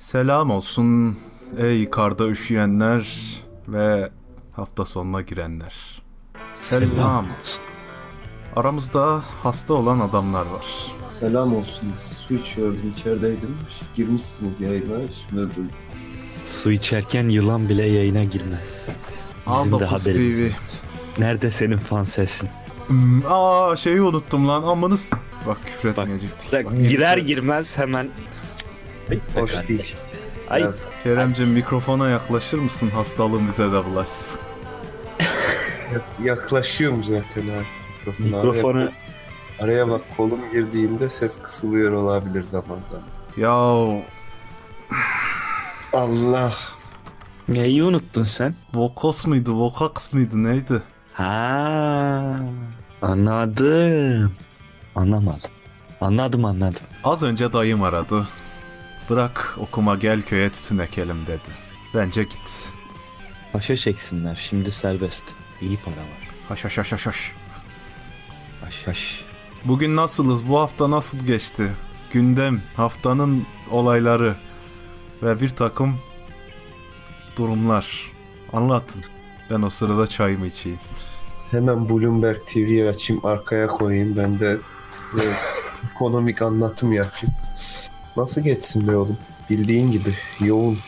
Selam olsun ey karda üşüyenler ve hafta sonuna girenler. Selam. olsun. Aramızda hasta olan adamlar var. Selam olsun. Su içiyordum içerideydim. Girmişsiniz yayına. Şimdi öldüm. Su içerken yılan bile yayına girmez. Bizim de A9 haberimiz TV. Nerede senin fan sesin? Hmm, aa şeyi unuttum lan amanız. Bak küfür Bak, etmeyecektik. Bak, Bak, girer girmez hemen... Ay, Hoş değil. Ay, Biraz Keremcim mikrofona yaklaşır mısın? Hastalığın bize de bulaşsın. yaklaşıyorum zaten abi. Mikrofona. mikrofonu... Araya, araya bak kolum girdiğinde ses kısılıyor olabilir zaman zaman. Ya Allah. Neyi unuttun sen? Vokos muydu? Vokax mıydı? Neydi? Ha, anladım. Anlamadım. Anladım anladım. Az önce dayım aradı. Bırak okuma gel köye tütün ekelim dedi. Bence git. Başa çeksinler. Şimdi serbest. İyi para var. Haş haş haş haş haş. Haş haş. Bugün nasılız? Bu hafta nasıl geçti? Gündem, haftanın olayları ve bir takım durumlar. Anlatın. Ben o sırada çayımı içeyim. Hemen Bloomberg TV'yi açayım arkaya koyayım. Ben de ekonomik anlatım yapayım. Nasıl geçsin be oğlum? Bildiğin gibi yoğun,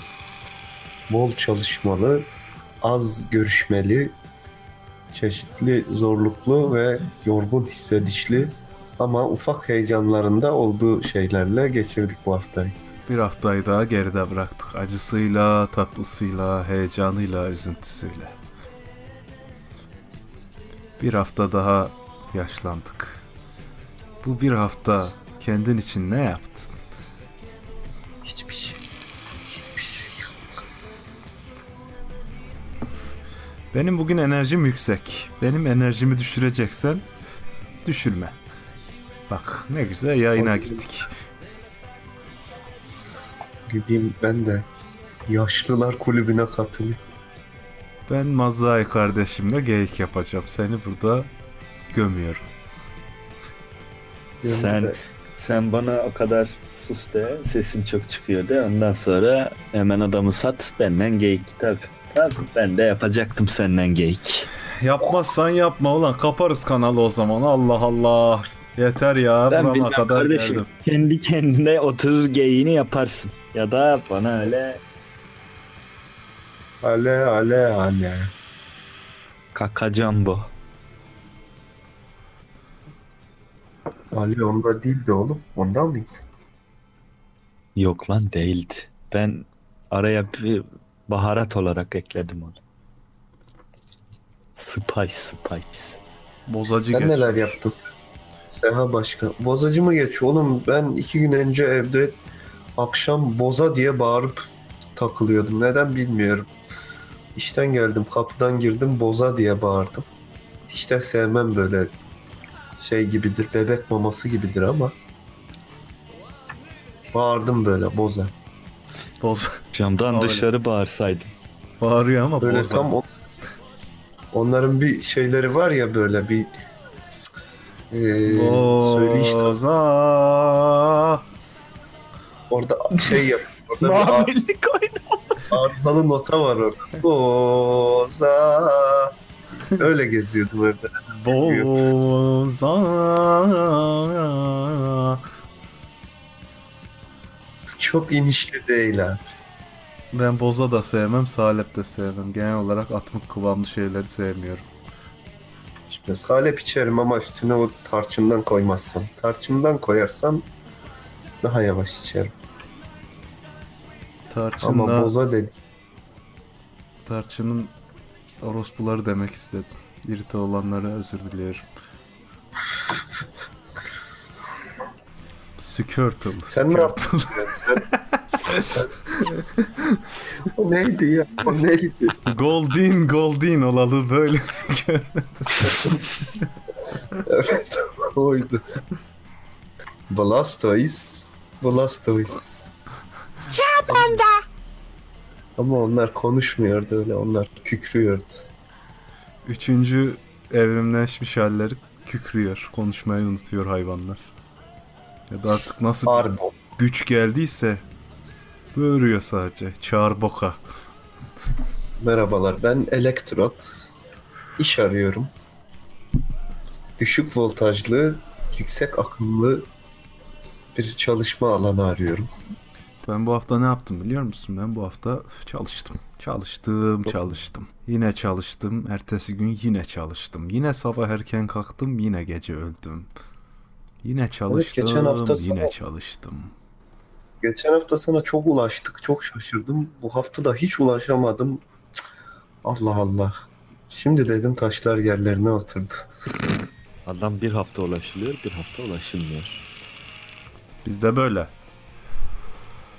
bol çalışmalı, az görüşmeli, çeşitli zorluklu ve yorgun hissedişli ama ufak heyecanlarında olduğu şeylerle geçirdik bu haftayı. Bir haftayı daha geride bıraktık. Acısıyla, tatlısıyla, heyecanıyla, üzüntüsüyle. Bir hafta daha yaşlandık. Bu bir hafta kendin için ne yaptın? Hiçbir şey. Hiçbir şey. Benim bugün enerjim yüksek. Benim enerjimi düşüreceksen düşürme. Bak ne güzel yayına girdik. Gideyim ben de yaşlılar kulübüne katılayım. Ben Mazdai kardeşimle geyik yapacağım. Seni burada gömüyorum. Sen sen bana o kadar sus de sesin çok çıkıyor de ondan sonra hemen adamı sat benden geyik tabi. Tabi ben de yapacaktım senden geyik. Yapmazsan yapma ulan kaparız kanalı o zaman. Allah Allah. Yeter ya. Ben burama bilmem kadar kardeşim geldim. kendi kendine oturur geyiğini yaparsın. Ya da bana öyle Ale ale ale. kakacam bu. Ale onda değildi oğlum. Ondan mıydı? Yok lan değildi. Ben araya bir baharat olarak ekledim onu. Spice spice. Bozacı Sen geç. neler yaptın? Seha Başkan. Bozacı mı geç? Oğlum ben iki gün önce evde akşam boza diye bağırıp takılıyordum. Neden bilmiyorum. İşten geldim kapıdan girdim boza diye bağırdım. Hiç de sevmem böyle şey gibidir bebek maması gibidir ama bağırdım böyle boza. Boz. Camdan Öyle. dışarı bağırsaydın. Bağırıyor ama Böyle boza. tam o- onların bir şeyleri var ya böyle bir eee söyleyiş tarzı. Boza. Orada şey yap. Orada bir ar- Muamelli koydum. ardalı nota var orada. Boza. Öyle geziyordum evde. Boza. Çok inişli değil abi. Ben boza da sevmem, salep de sevmem. Genel olarak atmık kıvamlı şeyleri sevmiyorum. Şimdi salep içerim ama üstüne o tarçından koymazsan. Tarçından koyarsan daha yavaş içerim. Ama Tarçınla, boza dedi. tarçının orospuları demek istedim. İrite olanlara özür diliyorum. Skirtle. Sen ne yaptın? o neydi ya? O neydi? Goldin Goldin olalı böyle. Evet oydu. Blastoise. Blastoise. Ama onlar konuşmuyordu öyle. Onlar kükrüyordu. Üçüncü evrimleşmiş halleri kükrüyor. Konuşmayı unutuyor hayvanlar. Ya da artık nasıl bir Harbi. güç geldiyse Böğürüyor sadece. Çağır boka. Merhabalar ben Elektrot. İş arıyorum. Düşük voltajlı, yüksek akımlı bir çalışma alanı arıyorum. Ben bu hafta ne yaptım biliyor musun? Ben bu hafta çalıştım. Çalıştım, çalıştım. Yine çalıştım. Ertesi gün yine çalıştım. Yine sabah erken kalktım, yine gece öldüm. Yine çalıştım, geçen hafta yine sana- çalıştım. Geçen hafta sana çok ulaştık, çok şaşırdım. Bu hafta da hiç ulaşamadım. Allah Allah. Şimdi dedim taşlar yerlerine oturdu. Adam bir hafta ulaşılıyor, bir hafta ulaşılmıyor. Bizde böyle.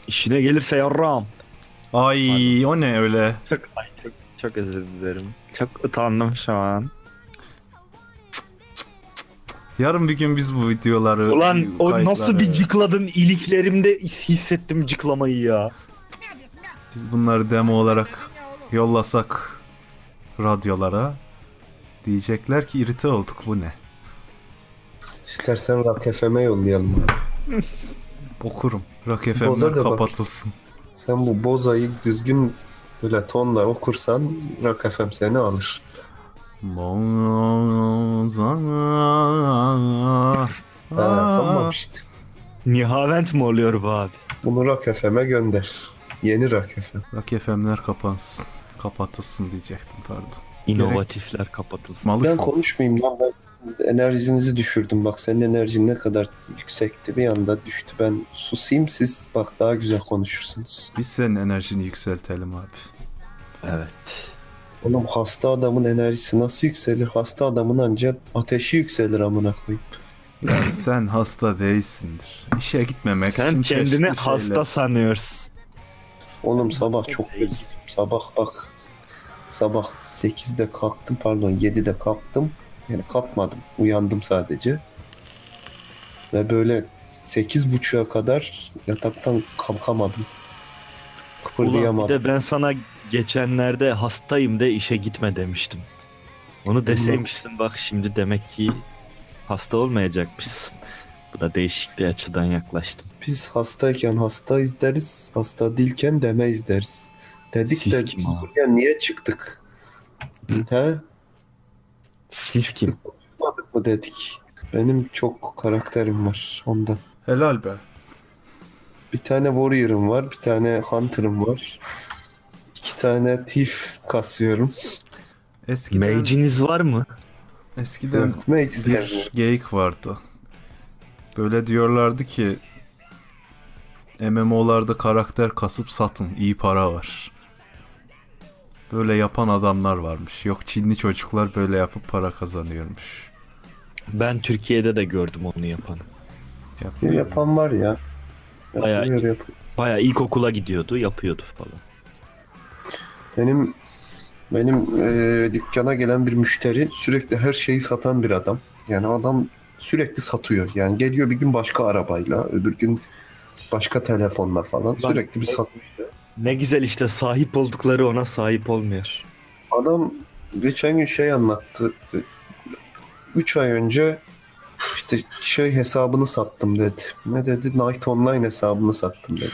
İşine gelirse yarram. Ay o ne öyle? Çok, ay, çok, çok özür dilerim. Çok utandım şu an. Yarın bir gün biz bu videoları Ulan o nasıl bir cıkladın iliklerimde hissettim cıklamayı ya. Biz bunları demo olarak yollasak radyolara diyecekler ki irite olduk bu ne? İstersen Rock FM'e yollayalım. Okurum. Rock Boza FM'ler da bak. kapatılsın. Sen bu bozayı düzgün böyle tonla okursan Rock FM seni alır. Ha, tamam işte. Nihavent mi oluyor bu abi? Bunu Rock FM'e gönder. Yeni Rock FM. Rock FM'ler kapansın. Kapatılsın diyecektim pardon. İnovatifler kapatılsın. Malı Ben konuşmayayım lan ben enerjinizi düşürdüm. Bak senin enerjin ne kadar yüksekti bir anda düştü. Ben susayım siz bak daha güzel konuşursunuz. Biz senin enerjini yükseltelim abi. Evet. Oğlum hasta adamın enerjisi nasıl yükselir? Hasta adamın ancak ateşi yükselir amına koyayım. Ya sen hasta değilsindir. İşe gitmemek Sen için kendini çeşitli hasta şey şeyler. sanıyorsun. Oğlum sabah çok kötü. Sabah bak sabah 8'de kalktım pardon 7'de kalktım. Yani kalkmadım. Uyandım sadece. Ve böyle 8.30'a kadar yataktan kalkamadım. Ulan bir Kıpırdayamadım. de ben sana geçenlerde hastayım de işe gitme demiştim. Onu deseymişsin bak şimdi demek ki hasta olmayacakmışsın. Bu da değişik bir açıdan yaklaştım. Biz hastayken hastayız deriz. Hasta değilken demeyiz deriz. Dedik Siz de kim biz abi? buraya niye çıktık? He? Siz kim? Çıkmadık mı dedik. Benim çok karakterim var ondan. Helal be. Bir tane Warrior'ım var, bir tane Hunter'ım var. İki tane Thief kasıyorum. Eskiden, Mage'iniz var mı? eskiden Yok, bir geyik vardı. Böyle diyorlardı ki MMO'larda karakter kasıp satın iyi para var. Böyle yapan adamlar varmış. Yok Çinli çocuklar böyle yapıp para kazanıyormuş. Ben Türkiye'de de gördüm onu yapanı. Yapıyor. Yapan var ya. Bayağı Yapıyor, yapıyor. Baya ilkokula gidiyordu yapıyordu falan. Benim benim eee, dükkana gelen bir müşteri sürekli her şeyi satan bir adam. Yani adam sürekli satıyor. Yani geliyor bir gün başka arabayla, öbür gün başka telefonla falan. Bak- Sürekli bir satıyor. Ne güzel işte sahip oldukları ona sahip olmuyor. Adam geçen gün şey anlattı. 3 ay önce işte şey hesabını sattım dedi. Ne dedi? Night Online hesabını sattım dedi.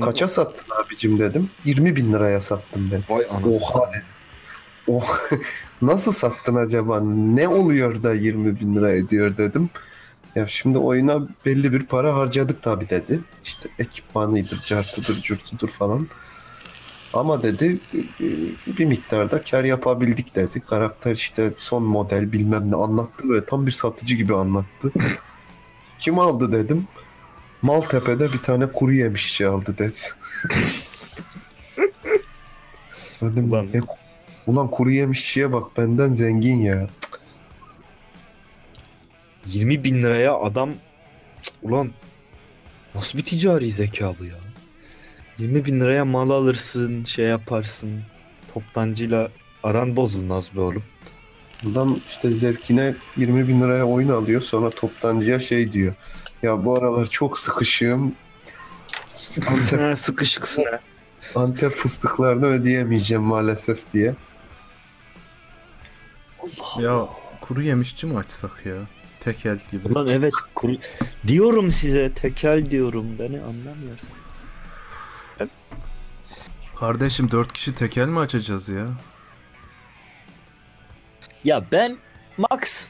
Kaça sattın abicim dedim. 20 bin liraya sattım dedi. Vay anasını. Oha dedi. Oh, nasıl sattın acaba? Ne oluyor da 20 bin lira ediyor dedim. Ya şimdi oyuna belli bir para harcadık tabi dedi. İşte ekipmanıydır, cartıdır, curtudur falan. Ama dedi bir miktarda kar yapabildik dedi. Karakter işte son model bilmem ne anlattı böyle tam bir satıcı gibi anlattı. Kim aldı dedim. Maltepe'de bir tane kuru yemişçi aldı dedi. Dedim, Ulan. "Ne Ulan kuru yemişçiye bak benden zengin ya. 20 bin liraya adam Cık, ulan nasıl bir ticari zeka bu ya? 20 bin liraya mal alırsın şey yaparsın toptancıyla aran bozulmaz be oğlum. Adam işte zevkine 20 bin liraya oyun alıyor sonra toptancıya şey diyor. Ya bu aralar çok sıkışığım. Antep, Ha, Sıkışıksın ha. Antep fıstıklarını ödeyemeyeceğim maalesef diye. Ya kuru yemişçi mi açsak ya? Tekel gibi. Ulan evet kuru- diyorum size tekel diyorum beni anlamıyorsunuz. Kardeşim dört kişi tekel mi açacağız ya? Ya ben max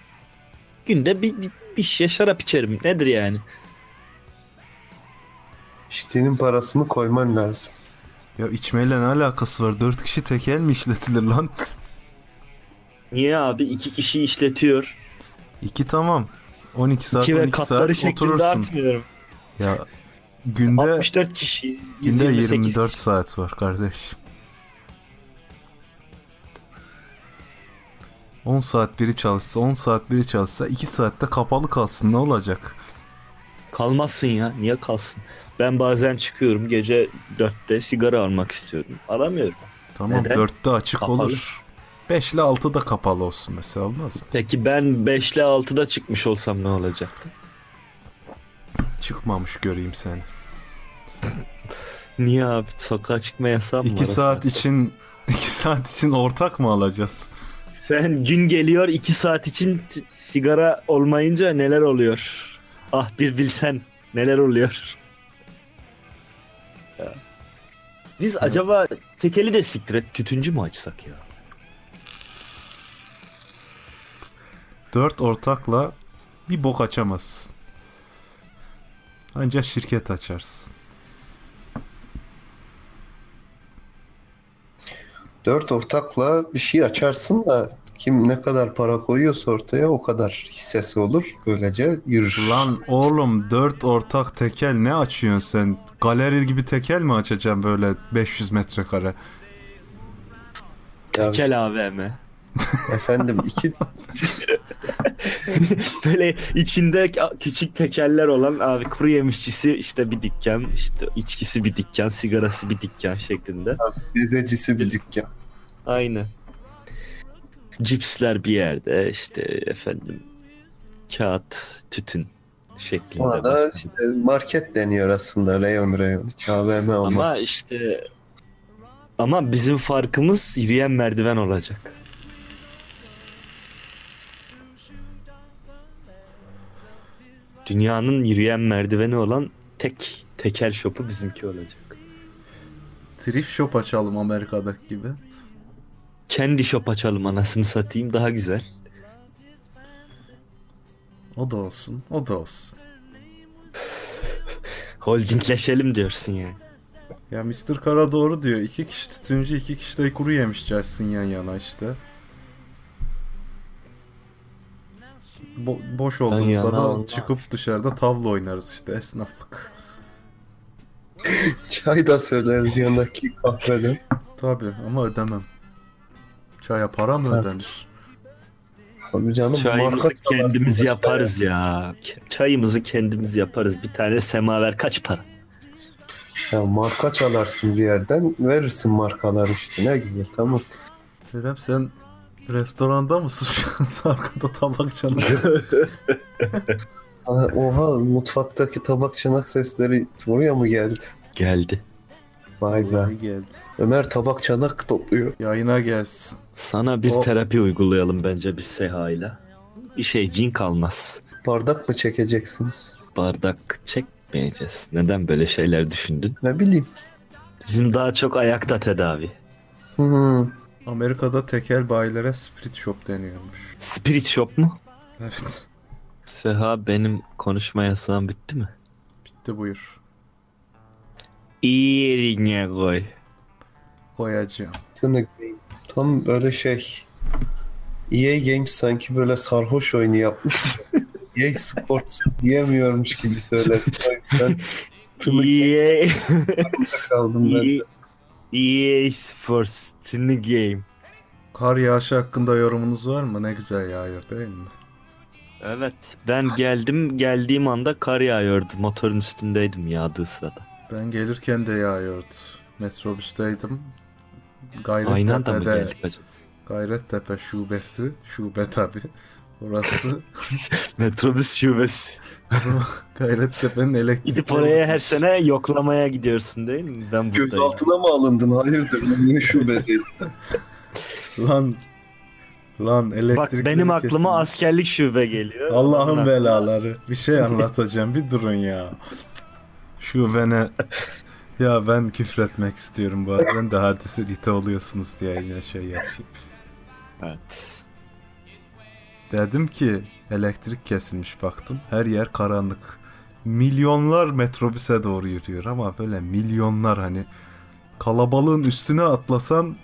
günde bir, bir, bir şişe şarap içerim. Nedir yani? İçtiğinin parasını koyman lazım. Ya içmeyle ne alakası var? Dört kişi tekel mi işletilir lan? Niye abi? iki kişi işletiyor. İki tamam. 12 saat İki ve 12 katları saat oturursun. artmıyorum. Ya günde 64 kişi. günde 128 24 kişi. saat var kardeş. 10 saat biri çalışsa 10 saat biri çalışsa 2 saatte kapalı kalsın ne olacak? Kalmazsın ya. Niye kalsın? Ben bazen çıkıyorum gece 4'te sigara almak istiyorum. Alamıyorum. Tamam Neden? 4'te açık Kapalı. olur. 5 ile 6'da kapalı olsun mesela olmaz mı? Peki ben 5 ile 6'da çıkmış olsam ne olacaktı? Çıkmamış göreyim seni. Niye abi? Sokağa çıkma yasağı mı 2 var o saat için 2 saat için ortak mı alacağız? Sen gün geliyor 2 saat için t- sigara olmayınca neler oluyor? Ah bir bilsen neler oluyor. Ya. Biz acaba tekeli de siktir et tütüncü mü açsak ya? 4 ortakla bir bok açamazsın. Ancak şirket açarsın. Dört ortakla bir şey açarsın da kim ne kadar para koyuyorsa ortaya o kadar hissesi olur. Böylece yürür. Lan oğlum 4 ortak tekel ne açıyorsun sen? Galeri gibi tekel mi açacaksın böyle 500 metrekare? Tekel AVM. efendim iki Böyle içinde küçük tekeller olan abi kuru yemişçisi işte bir dükkan, işte içkisi bir dükkan, sigarası bir dükkan şeklinde. bezecisi bir dükkan. Aynı. Cipsler bir yerde işte efendim kağıt, tütün şeklinde. Ona da işte market deniyor aslında. Reyon reyon. Hiç AVM olmaz. Ama işte ama bizim farkımız yürüyen merdiven olacak. Dünyanın yürüyen merdiveni olan tek tekel şopu bizimki olacak. Thrift shop açalım Amerika'daki gibi. Kendi shop açalım anasını satayım daha güzel. O da olsun, o da olsun. Holdingleşelim diyorsun yani. Ya Mr. Kara doğru diyor. İki kişi tütüncü, iki kişi de kuru yemiş içersin yan yana işte. Bo- boş olduğumuzda da çıkıp dışarıda tavla oynarız işte esnaflık. Çay da söyleriz yanındaki kahveden. Tabi ama ödemem. Çaya para mı Tabii. ödenir? Tabii canım. Çayımızı marka kendimiz yaparız ya. Çayımızı kendimiz yaparız. Bir tane semaver kaç para? Ya marka çalarsın bir yerden verirsin markalar işte ne güzel tamam. Kerem sen restoranda mısın şu anda arkada tabak çalıyor. Ha, Oha mutfaktaki tabak çanak sesleri buraya mı geldi? Geldi. Vay be. Geldi. Ömer tabak çanak topluyor. Yayına gelsin. Sana bir O- terapi uygulayalım bence biz Seha ile. Bir şey cin kalmaz. Bardak mı çekeceksiniz? Bardak çekmeyeceğiz. Neden böyle şeyler düşündün? Ne bileyim. Bizim daha çok ayakta tedavi. Hmm. Amerika'da tekel bayilere spirit shop deniyormuş. Spirit shop mu? Evet. Seha benim konuşma yasağım bitti mi? Bitti buyur. İyi yerine koy. Koyacağım. Tını- Tam böyle şey. EA Games sanki böyle sarhoş oyunu yapmış. EA Sports diyemiyormuş gibi söyledi. O yüzden EA, kaldım ben. EA Sports Tini Game. Kar yağışı hakkında yorumunuz var mı? Ne güzel yağıyor değil mi? Evet ben geldim geldiğim anda kar yağıyordu. Motorun üstündeydim yağdığı sırada. Ben gelirken de yağıyordu. Metrobüsteydim. Aynı anda mı Gayrettepe'de geldik acaba? Gayrettepe şubesi. Şube tabi. Orası Metrobüs şubesi. Gayrettepe'nin elektrik. Gidip oraya her sene yoklamaya gidiyorsun değil mi? Ben. Gözaltına mı alındın? Hayırdır? Niye şubedeydin? Lan lan elektrik. Bak benim aklıma askerlik şube geliyor. Allah'ın belaları. Bir şey anlatacağım. Bir durun ya. Şubene Ya ben küfretmek istiyorum bazen de hadi siz ite oluyorsunuz diye yine şey yapayım. Evet. Dedim ki elektrik kesilmiş baktım. Her yer karanlık. Milyonlar metrobüse doğru yürüyor ama böyle milyonlar hani kalabalığın üstüne atlasan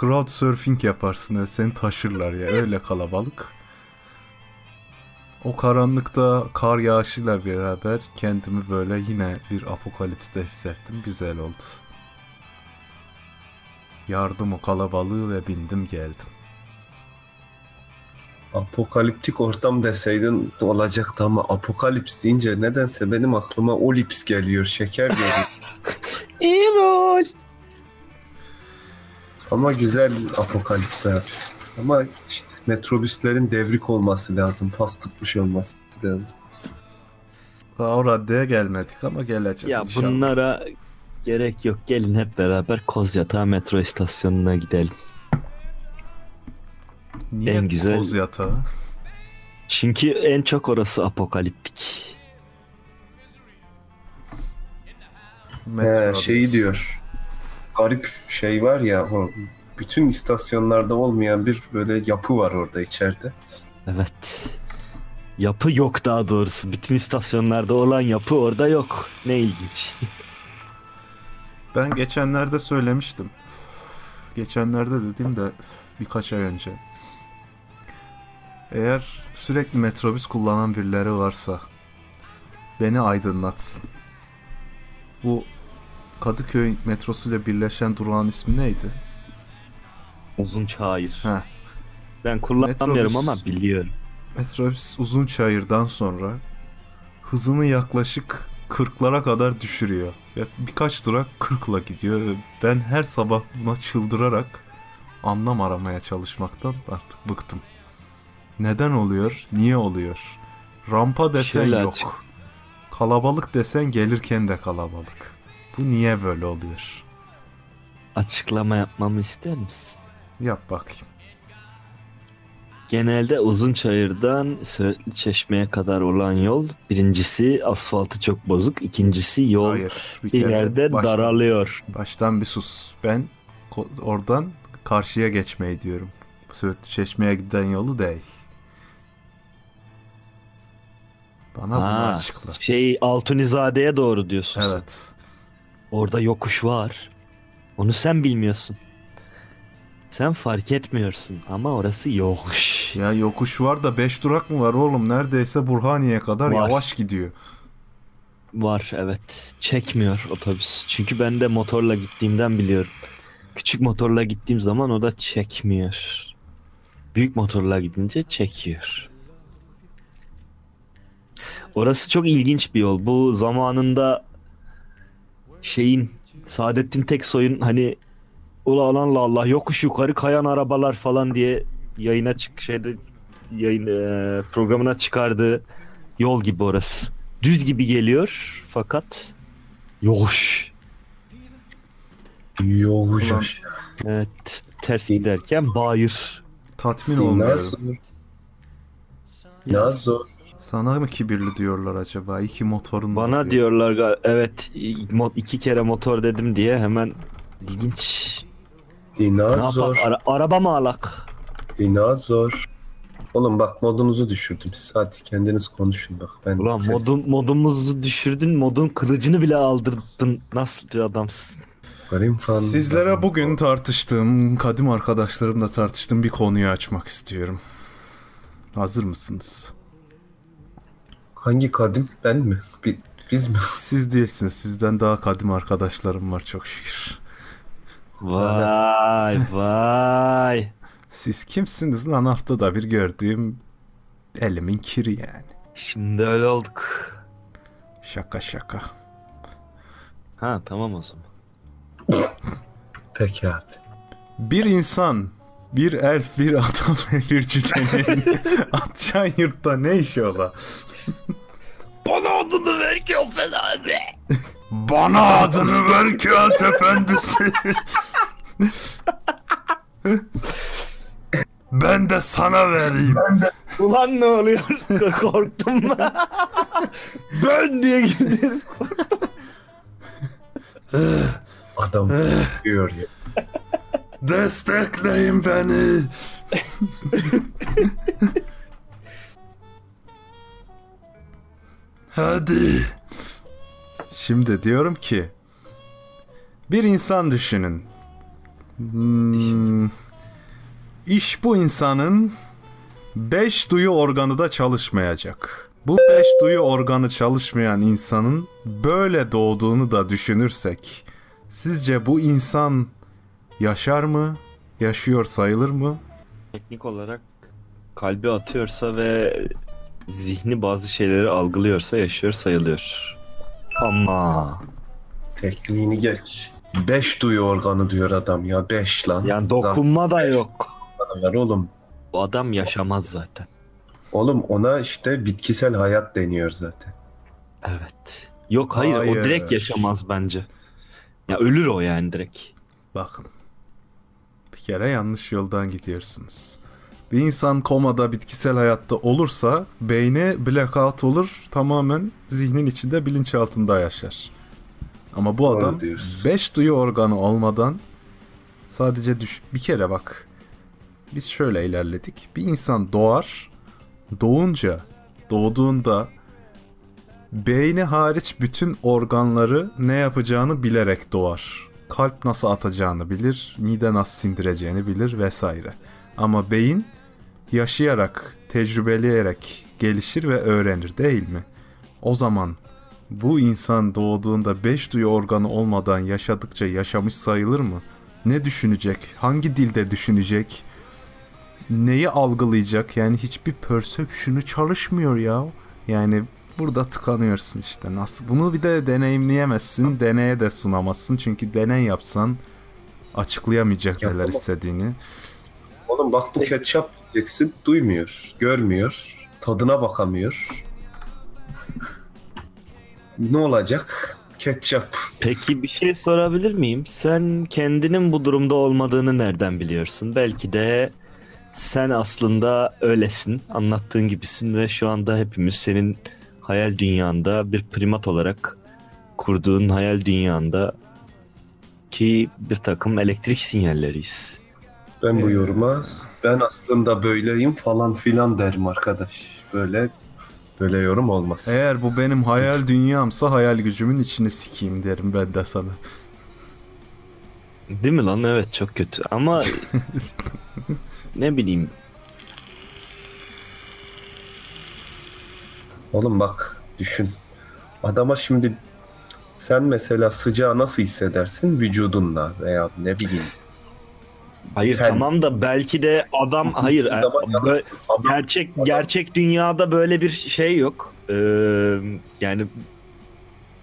crowd surfing yaparsın öyle seni taşırlar ya öyle kalabalık. O karanlıkta kar yağışıyla beraber kendimi böyle yine bir apokalipste hissettim. Güzel oldu. Yardım o kalabalığı ve bindim geldim. Apokaliptik ortam deseydin olacaktı ama apokalips deyince nedense benim aklıma olips geliyor, şeker geliyor. Erol. ama güzel apokalips abi. Ama işte metrobüslerin devrik olması lazım, pas tutmuş olması lazım. Daha o raddeye gelmedik ama geleceğiz Ya inşallah. bunlara gerek yok. Gelin hep beraber Kozyatağı metro istasyonuna gidelim. Niye en güzel- koz yatağı? Çünkü en çok orası apokaliptik. He, Metro şeyi diyoruz. diyor. Garip şey var ya, o bütün istasyonlarda olmayan bir böyle yapı var orada içeride. Evet. Yapı yok daha doğrusu. Bütün istasyonlarda olan yapı orada yok. Ne ilginç. Ben geçenlerde söylemiştim. Geçenlerde dediğim de birkaç ay önce. Eğer sürekli metrobüs kullanan birileri varsa beni aydınlatsın. Bu Kadıköy metrosuyla birleşen durağın ismi neydi? Uzun çayır. Ha, Ben kullanmıyorum Metrobüs. ama biliyorum. metrobüs uzun çayırdan sonra hızını yaklaşık 40'lara kadar düşürüyor. Ve birkaç durak 40'la gidiyor. Ben her sabah buna çıldırarak anlam aramaya çalışmaktan artık bıktım. Neden oluyor? Niye oluyor? Rampa desen Şöyle yok. açık. Kalabalık desen gelirken de kalabalık. Bu niye böyle oluyor? Açıklama yapmamı ister misin? Yap bakayım. Genelde uzun çayırdan Çeşme'ye kadar olan yol birincisi asfaltı çok bozuk, ikincisi yol Hayır. Bir bir yerde baştan- daralıyor. Baştan bir sus. Ben oradan karşıya geçmeyi diyorum. Söğütlü Çeşme'ye giden yolu değil. Bana bunu Ha, açıkla. şey Altunizade'ye doğru diyorsun sen. Evet. Orada yokuş var. Onu sen bilmiyorsun. Sen fark etmiyorsun ama orası yokuş. Ya yokuş var da 5 durak mı var oğlum? Neredeyse Burhaniye kadar Var. yavaş gidiyor. Var evet. Çekmiyor otobüs. Çünkü ben de motorla gittiğimden biliyorum. Küçük motorla gittiğim zaman o da çekmiyor. Büyük motorla gidince çekiyor. Orası çok ilginç bir yol. Bu zamanında şeyin Saadettin Teksoy'un hani ulan Allah Allah yokuş yukarı kayan arabalar falan diye yayına çık şeyde yayın eee, programına çıkardığı yol gibi orası. Düz gibi geliyor fakat yokuş. Yoğuş. Evet ters giderken bayır. Tatmin olmuyorum. Nasıl? Nasıl? Sana mı kibirli diyorlar acaba? İki motorun var Bana diye. diyorlar gal- evet mo- iki kere motor dedim diye hemen ilginç. Dinozor. Ara- araba mı alak? Dinozor. Oğlum bak modunuzu düşürdüm. Siz hadi kendiniz konuşun bak. Ben Ulan ses- modun, modumuzu düşürdün modun kılıcını bile aldırdın. Nasıl bir adamsın? Falan. Sizlere bugün tartıştığım, kadim arkadaşlarımla tartıştığım bir konuyu açmak istiyorum. Hazır mısınız? Hangi kadim? Ben mi? Bi- biz mi? Siz değilsiniz. Sizden daha kadim arkadaşlarım var çok şükür. Vay vay. Siz kimsiniz lan haftada bir gördüğüm elimin kiri yani. Şimdi öyle olduk. Şaka şaka. Ha tamam o zaman. Peki abi. Bir insan, bir elf, bir adam ve bir cücenin atşan yurtta ne işi ola? Bana adını ver ki o fena be. Bana adını ver kağıt efendisi. ben de sana vereyim. Ulan ne oluyor? Korktum. ben diye girdin. Adam diyor ya. Destekleyin beni. Hadi. Şimdi diyorum ki bir insan düşünün. Hmm, iş bu insanın beş duyu organı da çalışmayacak. Bu beş duyu organı çalışmayan insanın böyle doğduğunu da düşünürsek sizce bu insan yaşar mı? Yaşıyor sayılır mı? Teknik olarak kalbi atıyorsa ve zihni bazı şeyleri algılıyorsa yaşıyor sayılıyor. Ama Tekniğini geç. Beş duyu organı diyor adam ya. Beş lan. yani dokunma da yok. Zaten var oğlum. Bu adam yaşamaz zaten. Oğlum ona işte bitkisel hayat deniyor zaten. Evet. Yok hayır, Hayır. o direkt yaşamaz bence. Ya ölür o yani direkt. Bakın. Bir kere yanlış yoldan gidiyorsunuz. Bir insan komada bitkisel hayatta olursa beyni blackout olur tamamen zihnin içinde bilinçaltında yaşar. Ama bu adam diyorsun. 5 duyu organı olmadan sadece düş bir kere bak. Biz şöyle ilerledik. Bir insan doğar. Doğunca doğduğunda beyni hariç bütün organları ne yapacağını bilerek doğar. Kalp nasıl atacağını bilir, mide nasıl sindireceğini bilir vesaire. Ama beyin yaşayarak, tecrübeleyerek gelişir ve öğrenir değil mi? O zaman bu insan doğduğunda beş duyu organı olmadan yaşadıkça yaşamış sayılır mı? Ne düşünecek? Hangi dilde düşünecek? Neyi algılayacak? Yani hiçbir perception'ı çalışmıyor ya. Yani burada tıkanıyorsun işte. Nasıl? Bunu bir de deneyimleyemezsin. Deneye de sunamazsın. Çünkü deney yapsan açıklayamayacak neler istediğini. Oğlum bak bu ketçap diyeceksin. Duymuyor. Görmüyor. Tadına bakamıyor. Ne olacak? Ketçap. Peki bir şey sorabilir miyim? Sen kendinin bu durumda olmadığını nereden biliyorsun? Belki de sen aslında öylesin, anlattığın gibisin ve şu anda hepimiz senin hayal dünyanda bir primat olarak kurduğun hayal dünyanda ki bir takım elektrik sinyalleriyiz. Ben bu Ee, yoruma ben aslında böyleyim falan filan derim arkadaş. Böyle böyle yorum olmaz. Eğer bu benim hayal dünyamsa hayal gücümün içine sikeyim derim ben de sana. Değil mi lan? Evet çok kötü ama ne bileyim Oğlum bak düşün. Adama şimdi sen mesela sıcağı nasıl hissedersin vücudunla veya ne bileyim. Hayır Ten- tamam da belki de adam hayır e, bö- yanarsın. Adam- gerçek gerçek dünyada böyle bir şey yok. Ee, yani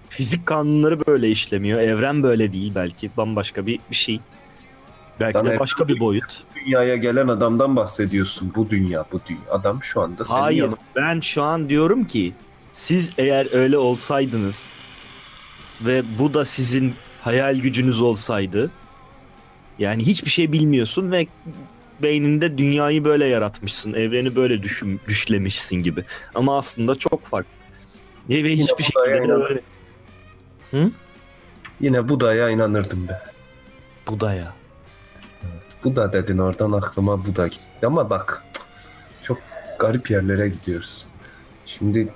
fizik kanunları böyle işlemiyor. Evren böyle değil belki bambaşka bir, bir şey. Belki Lan de başka bir boyut. dünyaya gelen adamdan bahsediyorsun. Bu dünya, bu dünya. Adam şu anda senin Hayır yanında. ben şu an diyorum ki siz eğer öyle olsaydınız ve bu da sizin hayal gücünüz olsaydı yani hiçbir şey bilmiyorsun ve beyninde dünyayı böyle yaratmışsın. Evreni böyle düşün, düşlemişsin gibi. Ama aslında çok farklı. Ve, ve hiçbir şekilde de yayınlanır. öyle. Yine Buda'ya inanırdım ben. Bu da ya. Bu da dedin oradan aklıma bu da gitti. Ama bak çok garip yerlere gidiyoruz. Şimdi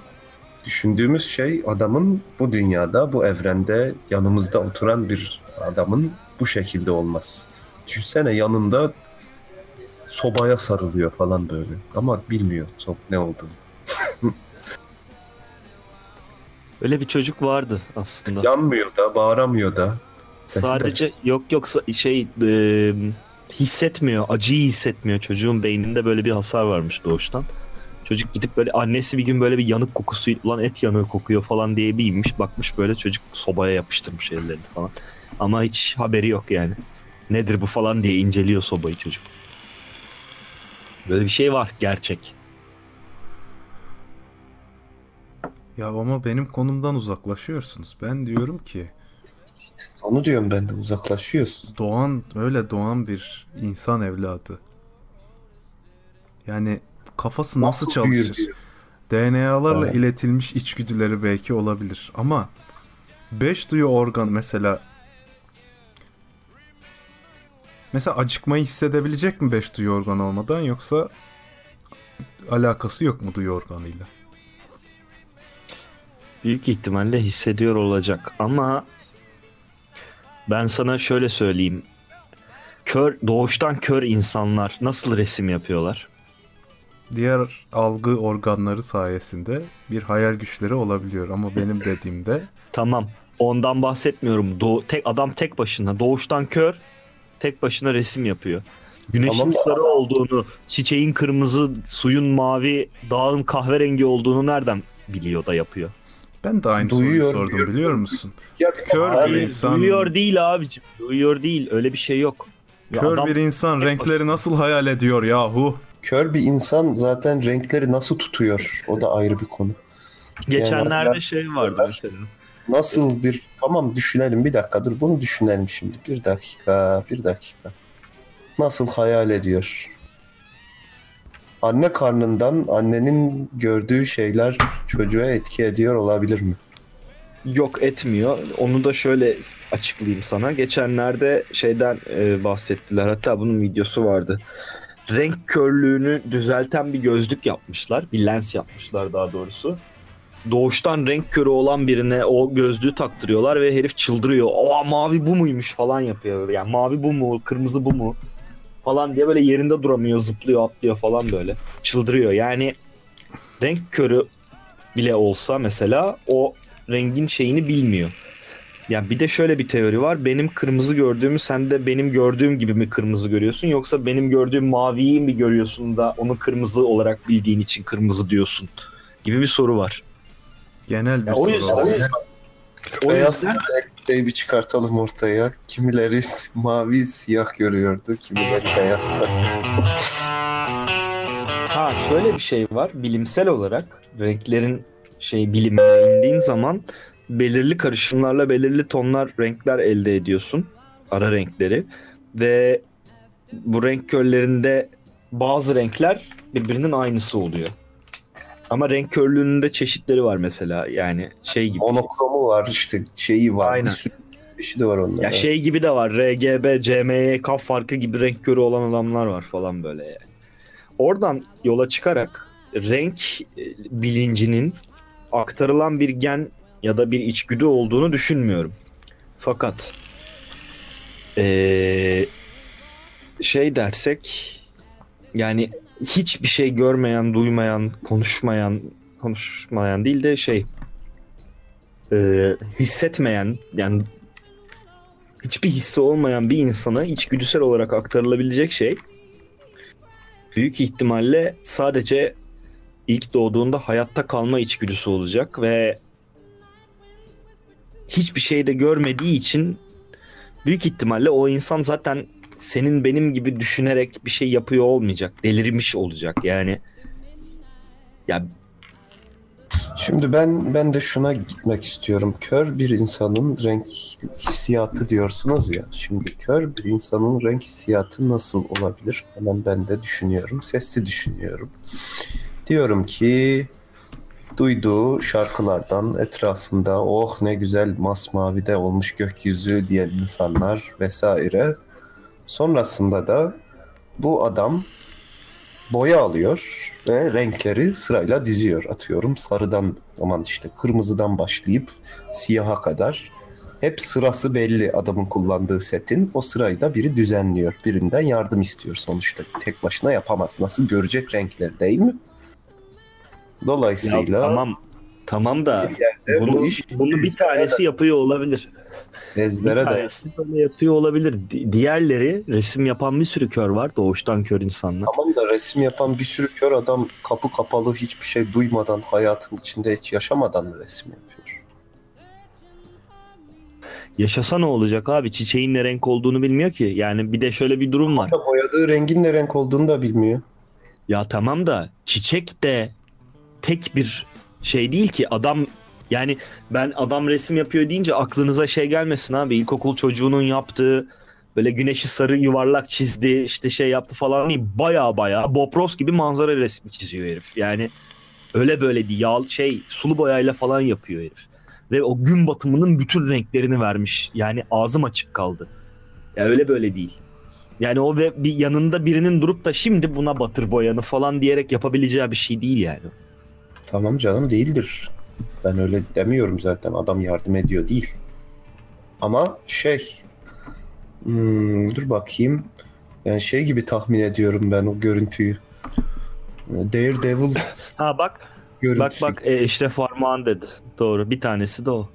düşündüğümüz şey adamın bu dünyada, bu evrende yanımızda oturan bir adamın bu şekilde olmaz. Düşünsene yanında sobaya sarılıyor falan böyle. Ama bilmiyor çok ne olduğunu. Öyle bir çocuk vardı aslında. Yanmıyor da, bağıramıyor da. Sesi de- Sadece yok yoksa şey e, hissetmiyor, acıyı hissetmiyor. Çocuğun beyninde böyle bir hasar varmış doğuştan. Çocuk gidip böyle annesi bir gün böyle bir yanık kokusu ulan et yanığı kokuyor falan diye bir inmiş bakmış böyle çocuk sobaya yapıştırmış ellerini falan. Ama hiç haberi yok yani. Nedir bu falan diye inceliyor sobayı çocuk. Böyle bir şey var gerçek. Ya ama benim konumdan uzaklaşıyorsunuz. Ben diyorum ki Onu diyorum ben de uzaklaşıyoruz. doğan öyle doğan bir insan evladı. Yani kafası nasıl, Nasıl büyür çalışır? diyor. DNA'larla Evet. iletilmiş içgüdüleri belki olabilir ama beş duyu organ mesela Mesela acıkmayı hissedebilecek mi beş duyu organı olmadan yoksa alakası yok mu duyu organıyla? Büyük ihtimalle hissediyor olacak ama ben sana şöyle söyleyeyim. Kör doğuştan kör insanlar nasıl resim yapıyorlar? Diğer algı organları sayesinde bir hayal güçleri olabiliyor ama benim dediğimde Tamam. Ondan bahsetmiyorum. Doğ tek adam tek başına doğuştan kör tek başına resim yapıyor. Güneşin Tamam sarı olduğunu, çiçeğin kırmızı, suyun mavi, dağın kahverengi olduğunu nereden biliyor da yapıyor? ben de aynı Duyuyor, soruyu sordum biliyor musun? Ya Kör Abi, bir insan Duyuyor değil abicim. Duyuyor değil. Öyle bir şey yok. Ya kör adam- bir insan renkleri nasıl hayal ediyor yahu? Kör bir insan zaten renkleri nasıl tutuyor? O da ayrı bir konu. Geçenlerde Yani- şey vardı mesela. Nasıl bir tamam düşünelim bir dakika dur bunu düşünelim şimdi. Bir dakika bir dakika. Nasıl hayal ediyor? Anne karnından annenin gördüğü şeyler çocuğa etki ediyor olabilir mi? Yok etmiyor. Onu da şöyle açıklayayım sana. Geçenlerde şeyden e, bahsettiler. Hatta bunun videosu vardı. Renk körlüğünü düzelten bir gözlük yapmışlar. Bir lens yapmışlar daha doğrusu. Doğuştan renk körü olan birine o gözlüğü taktırıyorlar ve herif çıldırıyor. Aa mavi bu muymuş falan yapıyor. Yani mavi bu mu, kırmızı bu mu falan diye böyle yerinde duramıyor, zıplıyor, atlıyor falan böyle. Çıldırıyor. Yani renk körü bile olsa mesela o rengin şeyini bilmiyor. Ya bir de şöyle bir teori var. Benim kırmızı gördüğümü sen de benim gördüğüm gibi mi kırmızı görüyorsun yoksa benim gördüğüm maviyi mi görüyorsun da onu kırmızı olarak bildiğin için kırmızı diyorsun gibi bir soru var. Genel bir Ya o yüzden-. O Beyaz yüzden renkleri bir çıkartalım ortaya. Kimileri mavi siyah görüyordu, kimileri beyaz. ha şöyle bir şey var. Bilimsel olarak renklerin şey bilimine indiğin zaman belirli karışımlarla belirli tonlar renkler elde ediyorsun. Ara renkleri ve bu renk körlerinde bazı renkler birbirinin aynısı oluyor. Ama renk körlüğünün de çeşitleri var mesela yani şey gibi. Monokromu var işte şeyi var. Aynen. Bir sürü çeşidi var onların. Ya şey gibi de var. RGB, CMY, kaf farkı gibi renk körü olan adamlar var falan böyle yani. Oradan yola çıkarak renk e, bilincinin aktarılan bir gen ya da bir içgüdü olduğunu düşünmüyorum. Fakat eee, şey dersek yani hiçbir şey görmeyen, duymayan, konuşmayan, konuşmayan değil de şey eee, hissetmeyen yani hiçbir hissi olmayan bir insana içgüdüsel olarak aktarılabilecek şey büyük ihtimalle sadece ilk doğduğunda hayatta kalma içgüdüsü olacak ve hiçbir şey de görmediği için büyük ihtimalle o insan zaten senin benim gibi düşünerek bir şey yapıyor olmayacak. Delirmiş olacak yani. Ya Şimdi ben ben de şuna gitmek istiyorum. Kör bir insanın renk hissiyatı diyorsunuz ya. Şimdi kör bir insanın renk hissiyatı nasıl olabilir? Hemen ben de düşünüyorum. Sesli düşünüyorum. Diyorum ki duyduğu şarkılardan etrafında oh ne güzel masmavide olmuş gökyüzü diyen insanlar vesaire. Sonrasında da bu adam boya alıyor ve renkleri sırayla diziyor. Atıyorum sarıdan aman işte kırmızıdan başlayıp siyaha kadar. Hep sırası belli adamın kullandığı setin. O sırayı da biri düzenliyor. Birinden yardım istiyor sonuçta. Tek başına yapamaz. Nasıl görecek renkleri değil mi? Ya Dolayısıyla tamam tamam da bunu, bu iş bunu bir tanesi yapıyor olabilir. Ezbere de böyle yapıyor olabilir. Di- diğerleri resim yapan bir sürü kör var. Doğuştan kör insanlar. Tamam da resim yapan bir sürü kör adam kapı kapalı hiçbir şey duymadan hayatın içinde hiç yaşamadan mı resim yapıyor? Yaşasa ne olacak abi? Çiçeğin ne renk olduğunu bilmiyor ki. Yani bir de şöyle bir durum var. Da boyadığı rengin ne renk olduğunu da bilmiyor. Ya tamam da çiçek de tek bir şey değil ki. Adam yani ben adam resim yapıyor deyince aklınıza şey gelmesin abi. İlkokul çocuğunun yaptığı böyle güneşi sarı yuvarlak çizdi işte şey yaptı falan değil. Baya baya Bob Ross gibi manzara resmi çiziyor herif. Yani öyle böyle değil. Yağ, şey sulu boyayla falan yapıyor herif. Ve o gün batımının bütün renklerini vermiş. Yani ağzım açık kaldı. Ya öyle böyle değil. Yani o ve bir yanında birinin durup da şimdi buna batır boyanı falan diyerek yapabileceği bir şey değil yani. Tamam canım değildir. Ben öyle demiyorum zaten. Adam yardım ediyor değil. Ama şey hmm, dur bakayım. Yani şey gibi tahmin ediyorum ben o görüntüyü. Daredevil Ha bak görüntüsü. bak bak e, Eşref Armağan dedi. Doğru bir tanesi de o.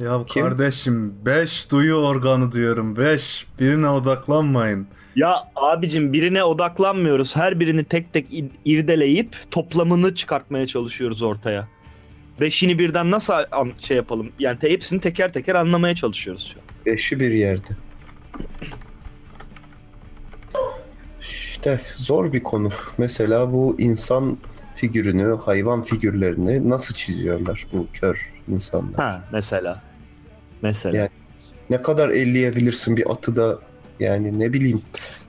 Ya Kim? kardeşim 5 duyu organı diyorum 5 birine odaklanmayın. Ya abicim birine odaklanmıyoruz. Her birini tek tek irdeleyip toplamını çıkartmaya çalışıyoruz ortaya. Beşini birden nasıl an- şey yapalım? Yani te- hepsini teker teker anlamaya çalışıyoruz şu an. Beşi bir yerde. İşte zor bir konu. Mesela bu insan figürünü, hayvan figürlerini nasıl çiziyorlar bu kör insanlar? Ha mesela. Mesela. Yani- Ne kadar elleyebilirsin bir atı da yani ne bileyim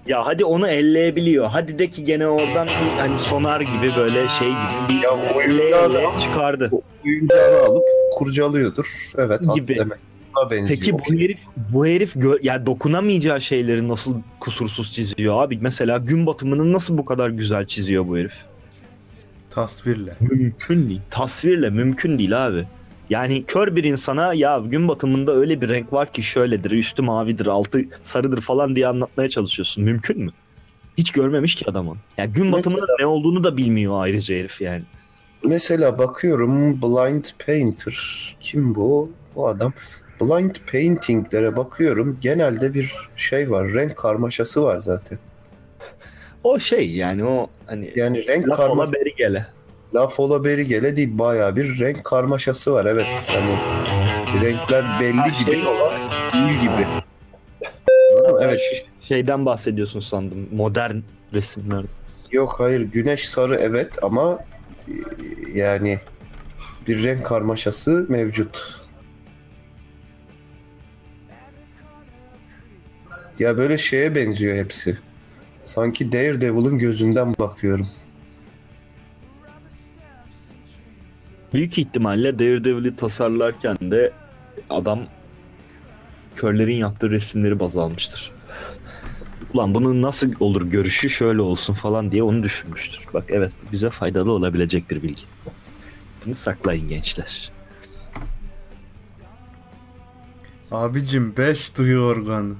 Ya hadi onu elleyebiliyor. Hadi de ki gene oradan hani sonar gibi böyle şey gibi bir Ya oyuncağı elle da- çıkardı. oyuncağını alıp kurcalıyordur. Evet at Gibi. demek. Buna benziyor. Peki bu herif bu herif gö- yani dokunamayacağı şeyleri nasıl kusursuz çiziyor abi? Mesela gün batımını nasıl bu kadar güzel çiziyor bu herif? Tasvirle. Mümkün değil. Tasvirle mümkün değil abi. Yani kör bir insana ya gün batımında öyle bir renk var ki şöyledir, üstü mavidir, altı sarıdır falan diye anlatmaya çalışıyorsun. Mümkün mü? Hiç görmemiş ki adamın. Ya gün Mesela- batımının ne olduğunu da bilmiyor ayrıca herif yani. Mesela bakıyorum Blind Painter. Kim bu? Bu adam. Blind Painting'lere bakıyorum. Genelde bir şey var. Renk karmaşası var zaten. O şey yani o hani Yani renk karma beri gele. Laf ola beri gele değil. Bayağı bir renk karmaşası var. Evet. Yani renkler belli Ha, gibi şey değil gibi. Anladın mı? Evet. Şeyden bahsediyorsun sandım. Modern resimler. Yok hayır. Güneş sarı evet ama e, yani bir renk karmaşası mevcut. Ya böyle şeye benziyor hepsi. Sanki Daredevil'ın gözünden bakıyorum. Büyük ihtimalle Daredevil'i tasarlarken de adam körlerin yaptığı resimleri baz almıştır. Ulan bunun nasıl olur görüşü şöyle olsun falan diye onu düşünmüştür. Bak evet bize faydalı olabilecek bir bilgi. Bunu saklayın gençler. Abicim 5 duyu organı.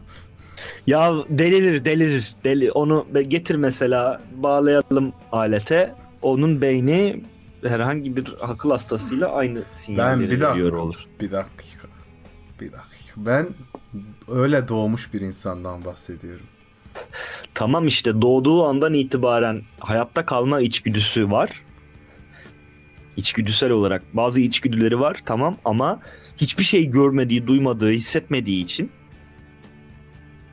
Ya delirir delirir deli onu getir mesela bağlayalım alete onun beyni herhangi bir akıl hastasıyla aynı sinyalleri bir dakika. veriyor olur. Bir dakika. Bir dakika. Ben öyle doğmuş bir insandan bahsediyorum. Tamam işte doğduğu andan itibaren hayatta kalma içgüdüsü var. İçgüdüsel olarak bazı içgüdüleri var tamam ama hiçbir şey görmediği, duymadığı, hissetmediği için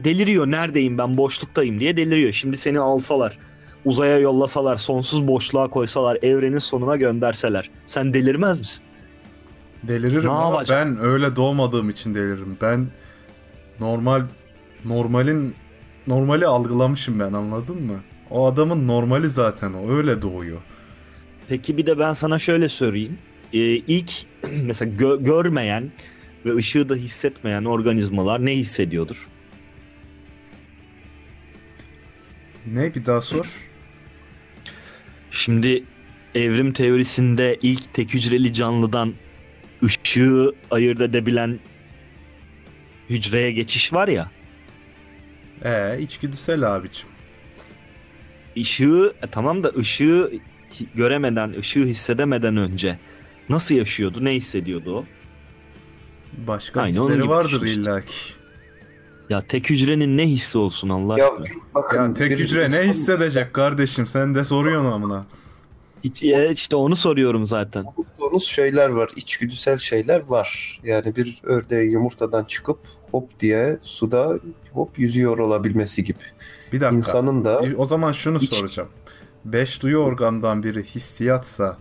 deliriyor. Neredeyim ben boşluktayım diye deliriyor. Şimdi seni alsalar, uzaya yollasalar, sonsuz boşluğa koysalar, evrenin sonuna gönderseler sen delirmez misin? Deliririm Ne ama yapacağım? ben öyle doğmadığım için deliririm. Ben normal normalin normali algılamışım ben anladın mı? O adamın normali zaten o öyle doğuyor. Peki bir de ben sana şöyle söyleyeyim. Ee, ilk mesela gö- görmeyen ve ışığı da hissetmeyen organizmalar ne hissediyordur? Ne bir daha sor. Şimdi evrim teorisinde ilk tek hücreli canlıdan ışığı ayırt edebilen hücreye geçiş var ya. Ee içgüdüsel abicim. Işığı e, tamam da ışığı göremeden, ışığı hissedemeden önce nasıl yaşıyordu, ne hissediyordu o? Başka Aynı hisleri vardır illaki. Ya tek hücrenin ne hissi olsun Allah Ya aşkına? bakın Ya tek bir hücre ne hissedecek kardeşim sen de soruyorsun amına. Hiç, e, işte onu soruyorum zaten. Bulduğunuz şeyler var, içgüdüsel şeyler var. Yani bir ördeğin yumurtadan çıkıp hop diye suda hop yüzüyor olabilmesi gibi. Bir dakika. İnsanın da O zaman şunu İç- soracağım. Beş duyu organdan biri hissiyatsa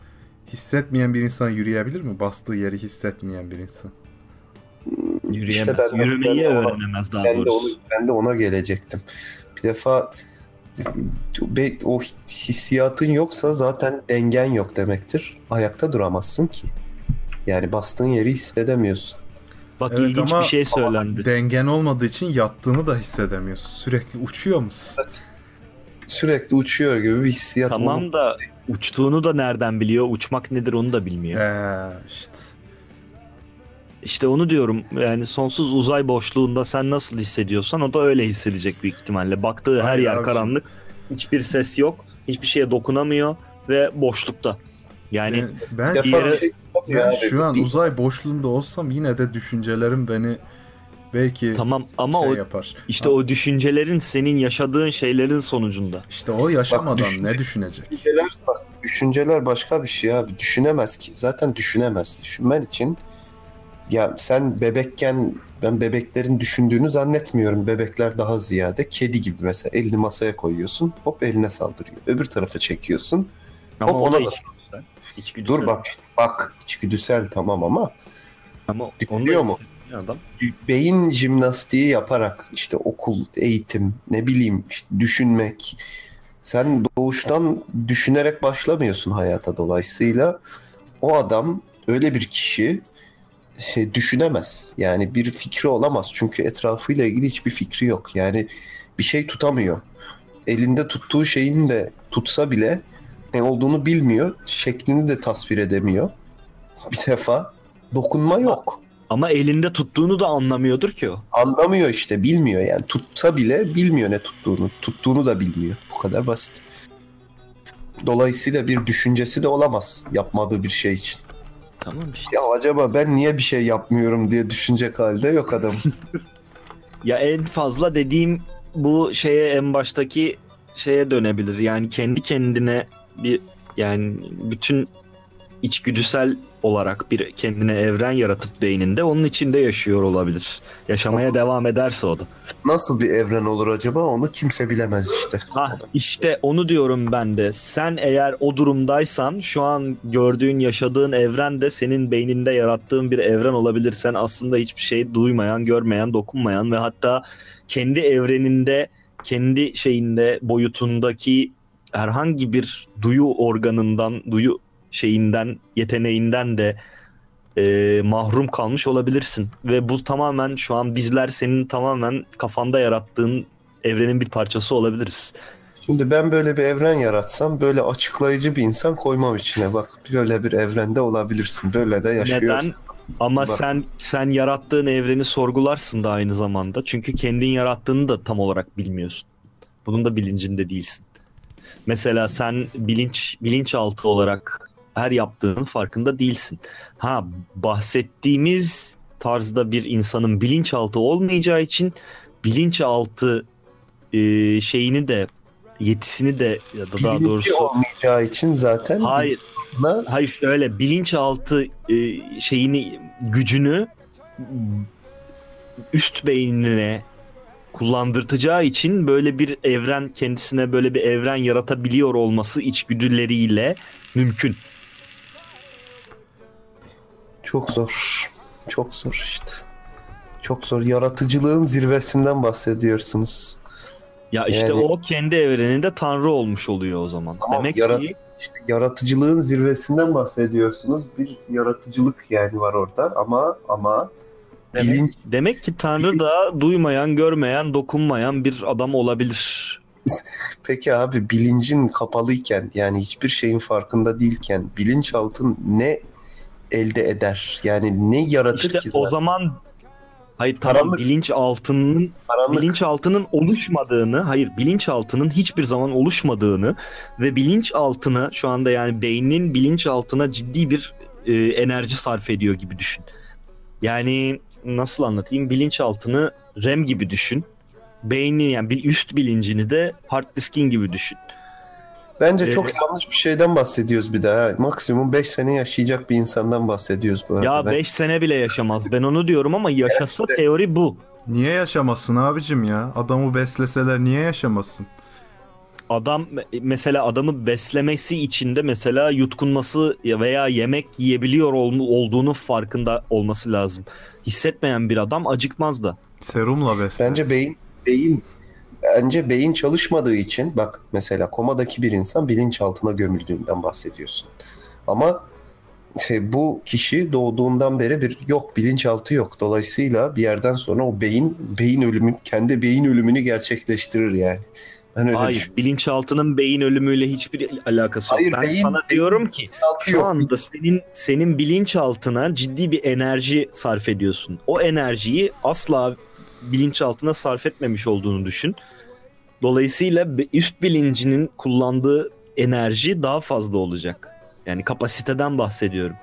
hissetmeyen bir insan yürüyebilir mi? Bastığı yeri hissetmeyen bir insan. Yürüyemez. ben de- Yürümeyi ben de ona- öğrenemez daha ben de, doğrusu. onu, ben de ona gelecektim. Bir defa o hissiyatın yoksa zaten dengen yok demektir. Ayakta duramazsın ki. Yani bastığın yeri hissedemiyorsun. Bak Evet ilginç ama- bir şey söylendi. Dengen olmadığı için yattığını da hissedemiyorsun. Sürekli uçuyor musun? Sürekli uçuyor gibi bir hissiyat. Tamam da uçtuğunu da nereden biliyor? Uçmak nedir onu da bilmiyor. Eee işte. İşte onu diyorum. Yani sonsuz uzay boşluğunda sen nasıl hissediyorsan o da öyle hissedecek büyük ihtimalle. Baktığı her Hayır yer abiciğim. karanlık. Hiçbir ses yok. Hiçbir şeye dokunamıyor ve boşlukta. Yani ben, ben, Bir Diğeri- defa şey ben abi. şu an uzay boşluğunda olsam yine de düşüncelerim beni belki tamam ama şey o yapar. işte o düşüncelerin senin yaşadığın şeylerin sonucunda. İşte o yaşamadan düşün- ne düşünecek? Düşünceler, bak, düşünceler başka bir şey abi. Düşünemez ki. Zaten düşünemez. Düşünmen için ya sen bebekken ben bebeklerin düşündüğünü zannetmiyorum. Bebekler daha ziyade kedi gibi mesela elini masaya koyuyorsun hop eline saldırıyor. Öbür tarafa çekiyorsun. Ama Hop ona da. Dur bak bak içgüdüsel tamam ama Ama Düşünüyor mu? Adam. beyin jimnastiği yaparak işte okul, eğitim, ne bileyim işte düşünmek. Sen doğuştan düşünerek başlamıyorsun hayata dolayısıyla. O adam öyle bir kişi şey düşünemez. Yani bir fikri olamaz. Çünkü etrafıyla ilgili hiçbir fikri yok. Yani bir şey tutamıyor. Elinde tuttuğu şeyin de tutsa bile ne olduğunu bilmiyor. Şeklini de tasvir edemiyor. Bir defa dokunma yok. Ama elinde tuttuğunu da anlamıyordur ki o. Anlamıyor işte bilmiyor yani tutsa bile bilmiyor ne tuttuğunu tuttuğunu da bilmiyor bu kadar basit. Dolayısıyla bir düşüncesi de olamaz yapmadığı bir şey için. Tamam işte. Ya acaba ben niye bir şey yapmıyorum diye düşünecek halde yok adam. Ya en fazla dediğim bu şeye en baştaki şeye dönebilir. Yani kendi kendine bir yani bütün içgüdüsel olarak bir kendine evren yaratıp beyninde onun içinde yaşıyor olabilir. Yaşamaya devam ederse o da. Nasıl bir evren olur acaba onu kimse bilemez işte. Ha işte onu diyorum ben de. Sen eğer o durumdaysan şu an gördüğün, yaşadığın evren de senin beyninde yarattığın bir evren olabilir. Sen aslında hiçbir şey duymayan, görmeyen, dokunmayan ve hatta kendi evreninde, kendi şeyinde, boyutundaki herhangi bir duyu organından, duyu şeyinden, yeteneğinden de e, mahrum kalmış olabilirsin. Ve bu tamamen şu an bizler senin tamamen kafanda yarattığın evrenin bir parçası olabiliriz. Şimdi ben böyle bir evren yaratsam böyle açıklayıcı bir insan koymam içine. Bak böyle bir evrende olabilirsin. Böyle de yaşıyorsun. Neden? Ama Bak. sen sen yarattığın evreni sorgularsın da aynı zamanda. Çünkü kendin yarattığını da tam olarak bilmiyorsun. Bunun da bilincinde değilsin. Mesela sen bilinç bilinçaltı olarak her yaptığının farkında değilsin. Ha bahsettiğimiz tarzda bir insanın bilinçaltı olmayacağı için bilinçaltı e, şeyini de yetisini de ya da daha doğrusu olmayacağı için zaten hayır buna Hayır şöyle bilinçaltı e, şeyini gücünü üst beynine kullandırtacağı için böyle bir evren kendisine böyle bir evren yaratabiliyor olması içgüdüleriyle mümkün. Çok zor. Çok zor işte. Çok zor. Yaratıcılığın zirvesinden bahsediyorsunuz. Ya işte Yani- o kendi evreninde tanrı olmuş oluyor o zaman. Tamam, Demek yarat- ki İşte yaratıcılığın zirvesinden bahsediyorsunuz. Bir yaratıcılık yani var orada ama ama demek, bilinç demek ki tanrı da duymayan, görmeyen, dokunmayan bir adam olabilir. peki abi bilincin kapalıyken yani hiçbir şeyin farkında değilken bilinçaltın ne elde eder? Yani ne yaratır İşte ki? o zaten? zaman hayır tamam Karanlık. bilinçaltının Karanlık. bilinçaltının oluşmadığını, hayır bilinçaltının hiçbir zaman oluşmadığını ve bilinçaltına şu anda yani beynin bilinçaltına ciddi bir e, enerji sarf ediyor gibi düşün. Yani nasıl anlatayım? Bilinçaltını RAM gibi düşün. Beynin yani bir üst bilincini de hard diskin gibi düşün. Bence Ee, çok yanlış bir şeyden bahsediyoruz bir daha. Maksimum 5 sene yaşayacak bir insandan bahsediyoruz bu arada. Ya Ben- 5 sene bile yaşamaz. Ben onu diyorum ama yaşasa teori bu. Niye yaşamasın abicim ya? Adamı besleseler niye yaşamasın? adam mesela adamı beslemesi için de mesela yutkunması veya yemek yiyebiliyor ol- olduğunu farkında olması lazım. Hissetmeyen bir adam acıkmaz da. Serumla besler. Bence beyin beyin bence beyin çalışmadığı için bak mesela komadaki bir insan bilinçaltına gömüldüğünden bahsediyorsun. Ama şey, bu kişi doğduğundan beri bir yok bilinçaltı yok. Dolayısıyla bir yerden sonra o beyin beyin ölümü kendi beyin ölümünü gerçekleştirir yani. Ben öyle Hayır, düşünüyorum. bilinçaltının beyin ölümüyle hiçbir alakası yok. Hayır, ben beyin- sana diyorum ki şu yok. anda senin senin bilinçaltına ciddi bir enerji sarf ediyorsun. O enerjiyi asla bilinçaltına sarf etmemiş olduğunu düşün. Dolayısıyla üst bilincinin kullandığı enerji daha fazla olacak. Yani kapasiteden bahsediyorum.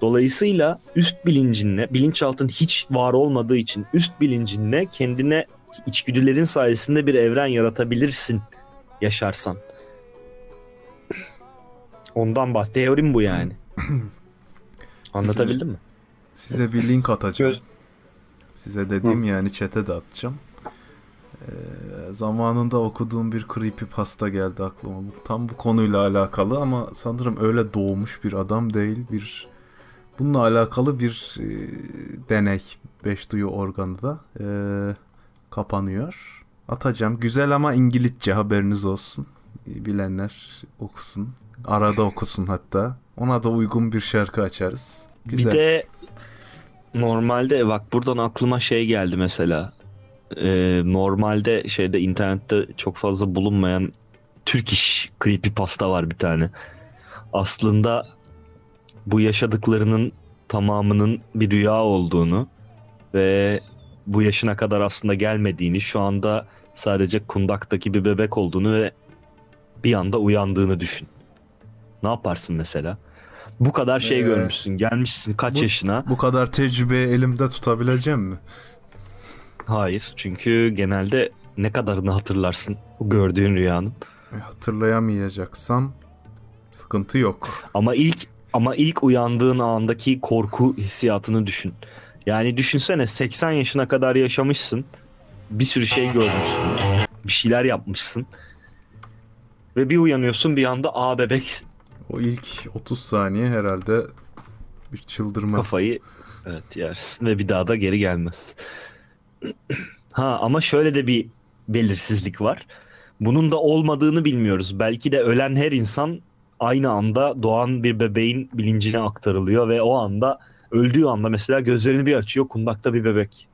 Dolayısıyla üst bilincinle, bilinçaltın hiç var olmadığı için üst bilincinle kendine içgüdülerin sayesinde bir evren yaratabilirsin yaşarsan. Ondan bah. Teorim bu yani. Anlatabildim mi? Size bir link atacağım. Göz- Size dediğim yani chat'e de atacağım. Ee, zamanında okuduğum bir creepypasta geldi aklıma. Bu, tam bu konuyla alakalı ama sanırım öyle doğmuş bir adam değil. Bir bununla alakalı bir e, deney. Beş duyu organı da e, kapanıyor. Atacağım. Güzel ama İngilizce haberiniz olsun. E, Bilenler okusun. Arada okusun hatta. Ona da uygun bir şarkı açarız. Güzel. Bir de normalde bak buradan aklıma şey geldi mesela. Ee, normalde şeyde internette çok fazla bulunmayan Türk iş creepypasta var bir tane. Aslında bu yaşadıklarının tamamının bir rüya olduğunu ve bu yaşına kadar aslında gelmediğini, şu anda sadece kundaktaki bir bebek olduğunu ve bir anda uyandığını düşün. Ne yaparsın mesela? Bu kadar şey Ee, görmüşsün, gelmişsin kaç bu- yaşına? Bu kadar tecrübeyi elimde tutabileceğim mi? Hayır, çünkü genelde ne kadarını hatırlarsın bu gördüğün rüyanın. E, Hatırlayamayacaksam sıkıntı yok. Ama ilk ama ilk uyandığın andaki korku hissiyatını düşün. Yani düşünsene 80 yaşına kadar yaşamışsın. Bir sürü şey görmüşsün. Bir şeyler yapmışsın. Ve bir uyanıyorsun bir anda a bebeksin. O ilk 30 saniye herhalde bir çıldırma. Kafayı evet yersin ve bir daha da geri gelmez. ha ama şöyle de bir belirsizlik var. Bunun da olmadığını bilmiyoruz. Belki de ölen her insan aynı anda doğan bir bebeğin bilincine aktarılıyor ve o anda öldüğü anda mesela gözlerini bir açıyor kundakta bir bebek.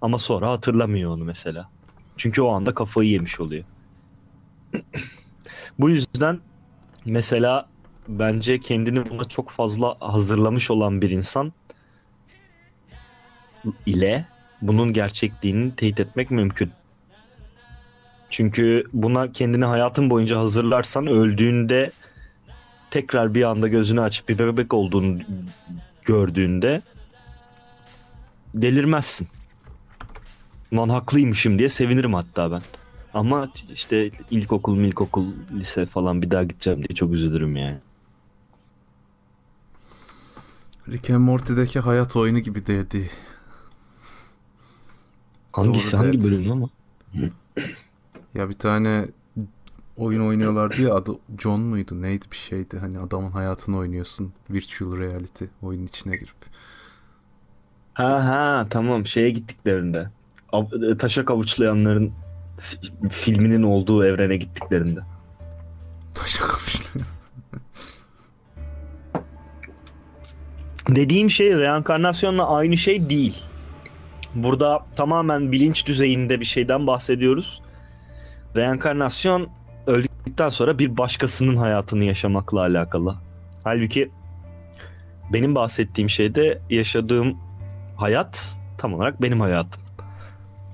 Ama sonra hatırlamıyor onu mesela. Çünkü o anda kafayı yemiş oluyor. Bu yüzden mesela bence kendini buna çok fazla hazırlamış olan bir insan ile bunun gerçekliğini teyit etmek mümkün. Çünkü buna kendini hayatın boyunca hazırlarsan öldüğünde tekrar bir anda gözünü açıp bir bebek olduğunu gördüğünde delirmezsin. Lan haklıymışım diye sevinirim hatta ben. Ama işte ilkokul, ilkokul, lise falan bir daha gideceğim diye çok üzülürüm yani. Rick and Morty'deki hayat oyunu gibi dedi. Hangisi Doğru, hangi bölüm ama? Ya bir tane oyun oynuyorlardı ya adı John muydu neydi bir şeydi hani adamın hayatını oynuyorsun virtual reality oyunun içine girip. Ha ha tamam şeye gittiklerinde. E, Taşa kavuçlayanların filminin olduğu evrene gittiklerinde. Dediğim şey reenkarnasyonla aynı şey değil. Burada tamamen bilinç düzeyinde bir şeyden bahsediyoruz. Reenkarnasyon öldükten sonra bir başkasının hayatını yaşamakla alakalı. Halbuki benim bahsettiğim şeyde yaşadığım hayat tam olarak benim hayatım.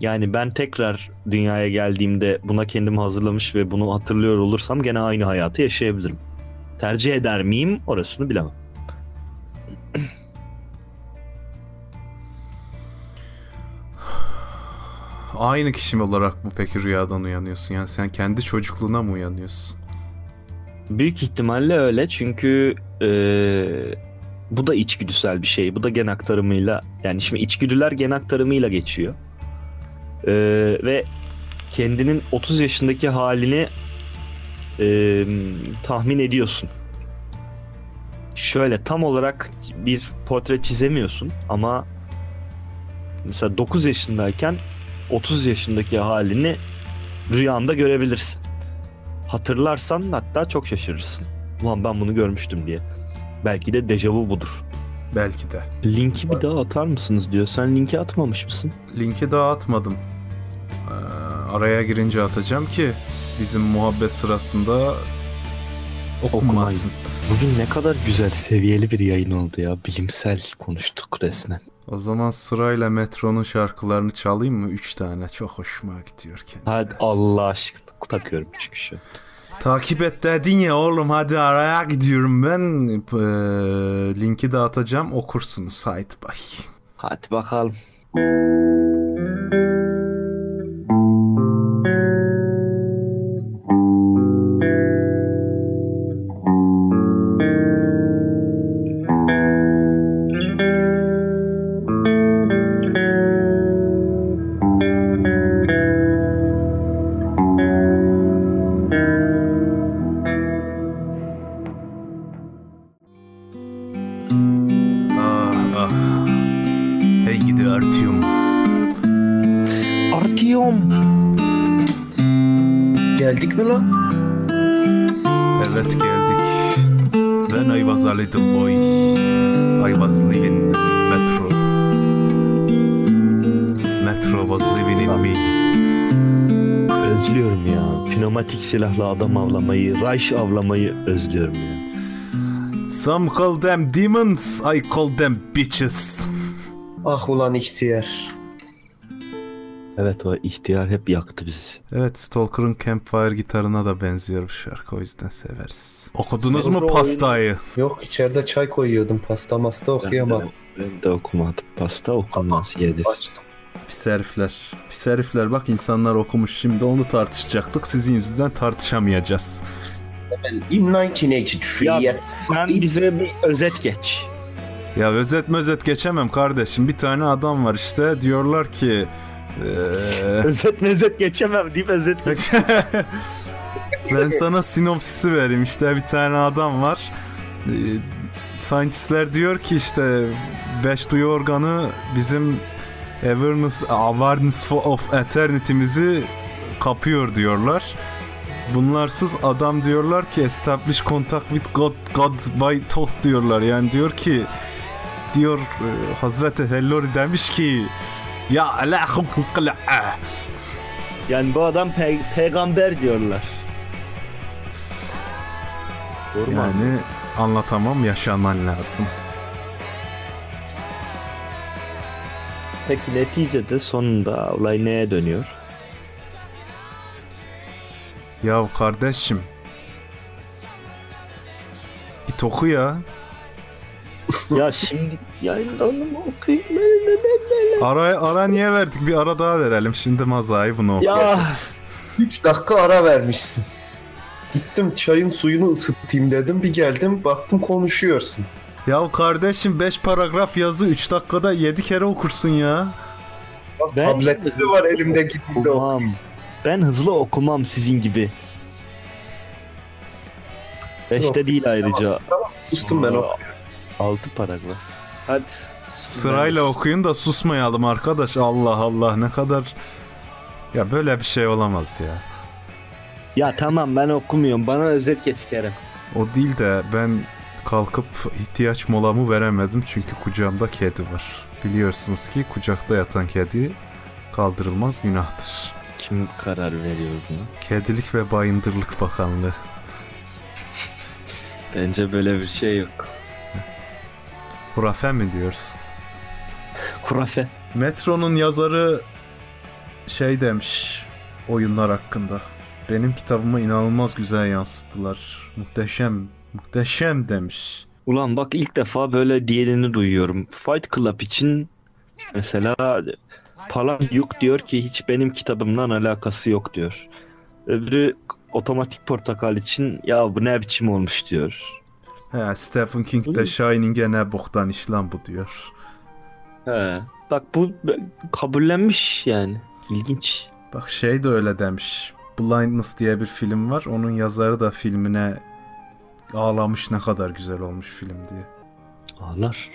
Yani ben tekrar dünyaya geldiğimde buna kendimi hazırlamış ve bunu hatırlıyor olursam gene aynı hayatı yaşayabilirim. Tercih eder miyim orasını bilemem. Aynı kişi olarak mı peki rüyadan uyanıyorsun? Yani sen kendi çocukluğuna mı uyanıyorsun? Büyük ihtimalle öyle çünkü eee, bu da içgüdüsel bir şey. Bu da gen aktarımıyla yani şimdi içgüdüler gen aktarımıyla geçiyor. Eee, ve kendinin 30 yaşındaki halini eee, tahmin ediyorsun. Şöyle tam olarak bir portre çizemiyorsun ama mesela 9 yaşındayken 30 yaşındaki halini rüyanda görebilirsin hatırlarsan hatta çok şaşırırsın. Ulan ben bunu görmüştüm diye. Belki de dejavu budur. Belki de. Linki bir daha atar mısınız diyor. Sen linki atmamış mısın? Linki daha atmadım. Ee, araya girince atacağım ki bizim muhabbet sırasında okunmasın. Bugün ne kadar güzel seviyeli bir yayın oldu ya. Bilimsel konuştuk resmen. O zaman sırayla Metro'nun şarkılarını çalayım mı? Üç tane. Çok hoşuma gidiyor kendi. Hadi Allah aşkına takıyorum çünkü şu. Takip et dedin ya oğlum hadi araya gidiyorum ben. Ee, linki de atacağım okursunuz. Haydi bay. Hadi bakalım. Silahla adam avlamayı, Reich avlamayı özlüyorum ya. Some call them demons, I call them bitches. Ah ulan ihtiyar. Evet o ihtiyar hep yaktı bizi. Evet Stalker'ın Campfire gitarına da benziyor bu şarkı o yüzden severiz. Okudunuz mu Stalker pastayı? Yok içeride çay koyuyordum. Pasta masta okuyamadım. Ben de okumadım. Pasta okunmaz yedir. Açtım. Pis herifler. Pis herifler bak insanlar okumuş şimdi onu tartışacaktık. Sizin yüzünden tartışamayacağız. In 1983 Ya yet- Sen bize bir özet geç. Ya özet özet geçemem kardeşim. Bir tane adam var işte diyorlar ki eee, Özet mezet geçemem deyip özet geç. ben sana sinopsisi vereyim işte bir tane adam var. Ee, Scientistler diyor ki işte beş duyu organı bizim awareness, awareness of eternity'mizi kapıyor diyorlar. Bunlarsız adam diyorlar ki establish contact with God, God by thought diyorlar. Yani diyor ki diyor e, Hazreti Hellori demiş ki ya alahum kıl'a. Yani bu adam pe- peygamber diyorlar. Doğru mu? Yani anlatamam yaşaman lazım. Peki neticede sonunda olay neye dönüyor? Ya kardeşim. Git oku ya. ya şimdi mu okuyayım? Ara, ara niye verdik? Bir ara daha verelim. Şimdi mazayı bunu oku. Ya 3 dakika ara vermişsin. Gittim çayın suyunu ısıtayım dedim. Bir geldim baktım konuşuyorsun. Ya kardeşim 5 paragraf yazı 3 dakikada 7 kere okursun ya. Ben- Tabletleri var elimde gittim de ok- okumam. Ben hızlı okumam sizin gibi. Beşte Yok. değil ayrıca. Sustum ben o. Altı paragraf. Hadi. Sırayla okuyun da susmayalım arkadaş. Allah Allah ne kadar... Ya böyle bir şey olamaz ya. Ya tamam ben okumuyorum. Bana özet geç Kerem. O değil de ben kalkıp ihtiyaç molamı veremedim çünkü kucağımda kedi var. Biliyorsunuz ki kucakta yatan kedi kaldırılmaz günahtır. Kim karar veriyor buna? Kedilik ve Bayındırlık Bakanlığı. Bence böyle bir şey yok. Hurafe mi diyorsun? Hurafe. Metro'nun yazarı şey demiş oyunlar hakkında. Benim kitabımı inanılmaz güzel yansıttılar. Muhteşem, muhteşem demiş. Ulan bak ilk defa böyle diğerini duyuyorum. Fight Club için mesela Palan Yuk diyor ki hiç benim kitabımla alakası yok diyor. Öbürü Otomatik Portakal için ya bu ne biçim olmuş diyor. He, Stephen King de Shining'e ne boktan iş lan bu diyor. He. Bak bu kabullenmiş yani. İlginç. Bak şey de öyle demiş. Blindness diye bir film var. Onun yazarı da filmine ağlamış ne kadar güzel olmuş film diye. Ağlar.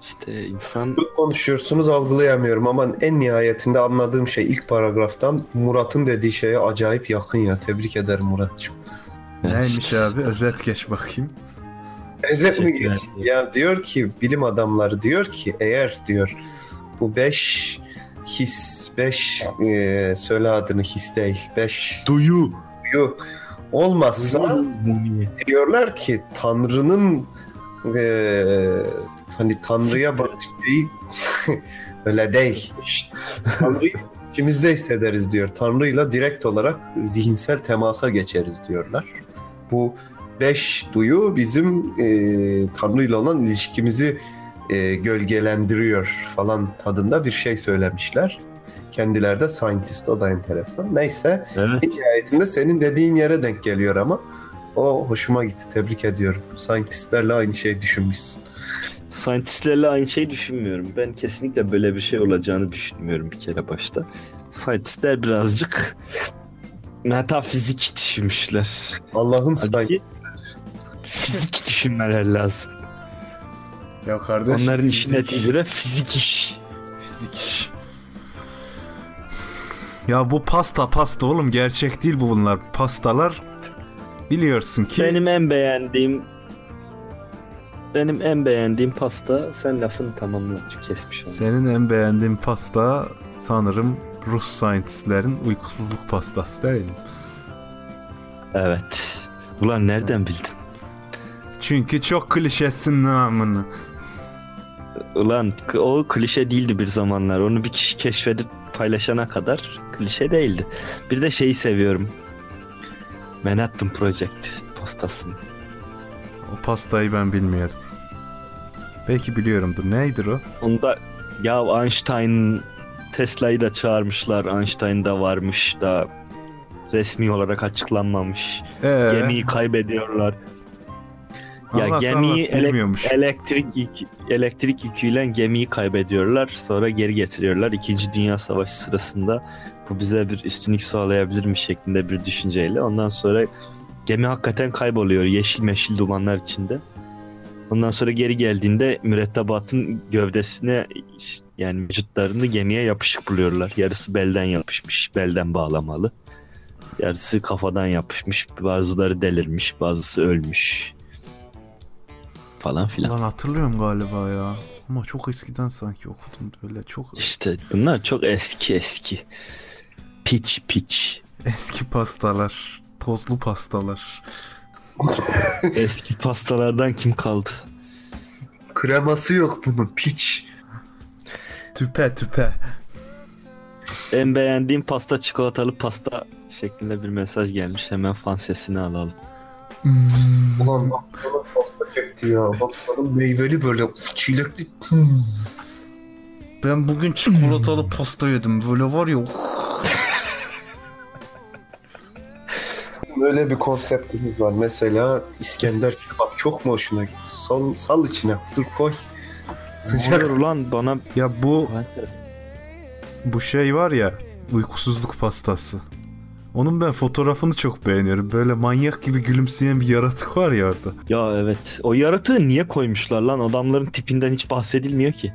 İşte insan Çok konuşuyorsunuz algılayamıyorum ama en nihayetinde anladığım şey ilk paragraftan Murat'ın dediği şeye acayip yakın ya. Tebrik ederim Murat'cığım. Neymiş abi? Özet geç bakayım. Özet mi geç? Ya diyor ki bilim adamları diyor ki eğer diyor bu beş his, beş e, söyle adını his değil, beş Duyu. duyu olmazsa diyorlar ki Tanrı'nın e, hani Tanrı'ya bakış şeyi öyle değil. Tanrı'yı içimizde hissederiz diyor. Tanrı'yla direkt olarak zihinsel temasa geçeriz diyorlar. Bu beş duyu bizim e, Tanrı'yla olan ilişkimizi e, gölgelendiriyor falan tadında bir şey söylemişler. Kendileri de scientist o da enteresan. Neyse Evet. nihayetinde senin dediğin yere denk geliyor ama o hoşuma gitti. Tebrik ediyorum. Scientistlerle aynı şey düşünmüşsün. Scientistlerle aynı şeyi düşünmüyorum. Ben kesinlikle böyle bir şey olacağını düşünmüyorum bir kere başta. Scientistler birazcık metafizik düşünmüşler. Allah'ın Halbuki scientist. fizik düşünmeler lazım. Ya kardeş. Onların işi neticede fizik iş. Fizik iş. Ya bu pasta pasta oğlum gerçek değil bu bunlar. Pastalar biliyorsun ki Benim en beğendiğim benim en beğendiğim pasta sen lafını tamamla kesmiş onu. senin en beğendiğin pasta sanırım Rus scientistlerin uykusuzluk pastası değil mi? Evet. Ulan nereden bildin? Çünkü çok klişesin namını. Ulan o klişe değildi bir zamanlar. Onu bir kişi keşfedip paylaşana kadar klişe değildi. Bir de şeyi seviyorum. Manhattan Project pastasını. O pastayı ben bilmiyordum. Belki biliyorumdur. Neydir o? Onda ya Einstein Tesla'yı da çağırmışlar. Einstein da varmış da resmi olarak açıklanmamış. Ee, Gemiyi kaybediyorlar. Ya anlat, gemiyi anlat. Elektrik yük, elektrik yüküyle gemiyi kaybediyorlar. Sonra geri getiriyorlar. İkinci Dünya Savaşı sırasında bu bize bir üstünlük sağlayabilir mi şeklinde bir düşünceyle. Ondan sonra gemi hakikaten kayboluyor. Yeşil meşil dumanlar içinde. Ondan sonra geri geldiğinde mürettebatın gövdesine yani vücutlarını gemiye yapışık buluyorlar. Yarısı belden yapışmış, belden bağlamalı. Yarısı kafadan yapışmış, bazıları delirmiş, bazısı ölmüş. Falan filan. Lan hatırlıyorum galiba ya. Ama çok eskiden sanki okudum böyle çok İşte bunlar çok eski eski. Piç piç. eski pastalar, tozlu pastalar. Eski pastalardan kim kaldı? Kreması yok bunun piç. Tüpe tüpe. En beğendiğim pasta çikolatalı pasta şeklinde bir mesaj gelmiş. Hemen fan sesini alalım. Ulan aklına pasta çekti ya. Bakalım meyveli böyle çilekli. Hmm. Ben bugün çikolatalı pasta yedim. Böyle var ya. Böyle bir konseptimiz var. Mesela İskender kebap çok mu hoşuna gitti? Sal, sal içine. Dur koy. Sıcak. Ulan bana Ya bu bu şey var ya uykusuzluk pastası. Onun ben fotoğrafını çok beğeniyorum. Böyle manyak gibi gülümseyen bir yaratık var ya orada. Ya evet. O yaratığı niye koymuşlar lan? Adamların tipinden hiç bahsedilmiyor ki.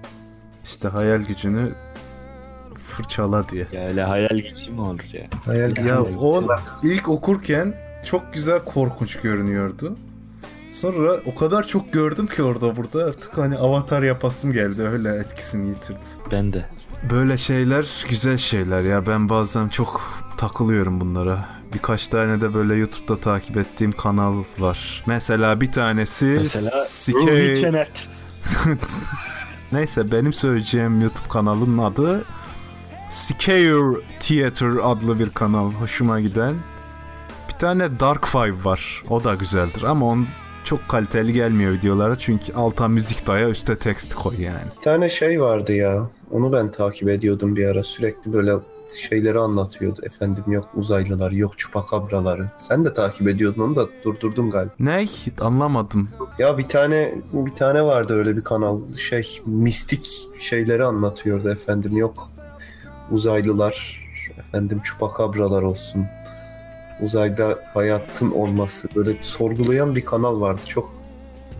İşte hayal gücünü fırçala diye. Ya öyle hayal gücü mü olur ya? Hayal Ya gücü. o ilk okurken çok güzel korkunç görünüyordu. Sonra o kadar çok gördüm ki orada burada artık hani avatar yapasım geldi öyle etkisini yitirdi. Ben de. Böyle şeyler güzel şeyler ya ben bazen çok takılıyorum bunlara. Birkaç tane de böyle YouTube'da takip ettiğim kanal var. Mesela bir tanesi Mesela Sike- Ruhi Çenet. Neyse benim söyleyeceğim YouTube kanalının adı Scare Theater adlı bir kanal. Hoşuma giden. Bir tane Dark Five var. O da güzeldir ama on çok kaliteli gelmiyor videolara çünkü alta müzik daya üstte tekst koy yani. Bir tane şey vardı ya. Onu ben takip ediyordum bir ara. Sürekli böyle şeyleri anlatıyordu. Efendim yok uzaylılar, yok çupakabraları. Sen de takip ediyordun onu da durdurdun galiba. Ne? Anlamadım. Ya bir tane bir tane vardı öyle bir kanal. Şey mistik şeyleri anlatıyordu efendim. Yok uzaylılar, efendim çupakabralar olsun. Uzayda hayatın olması böyle sorgulayan bir kanal vardı. Çok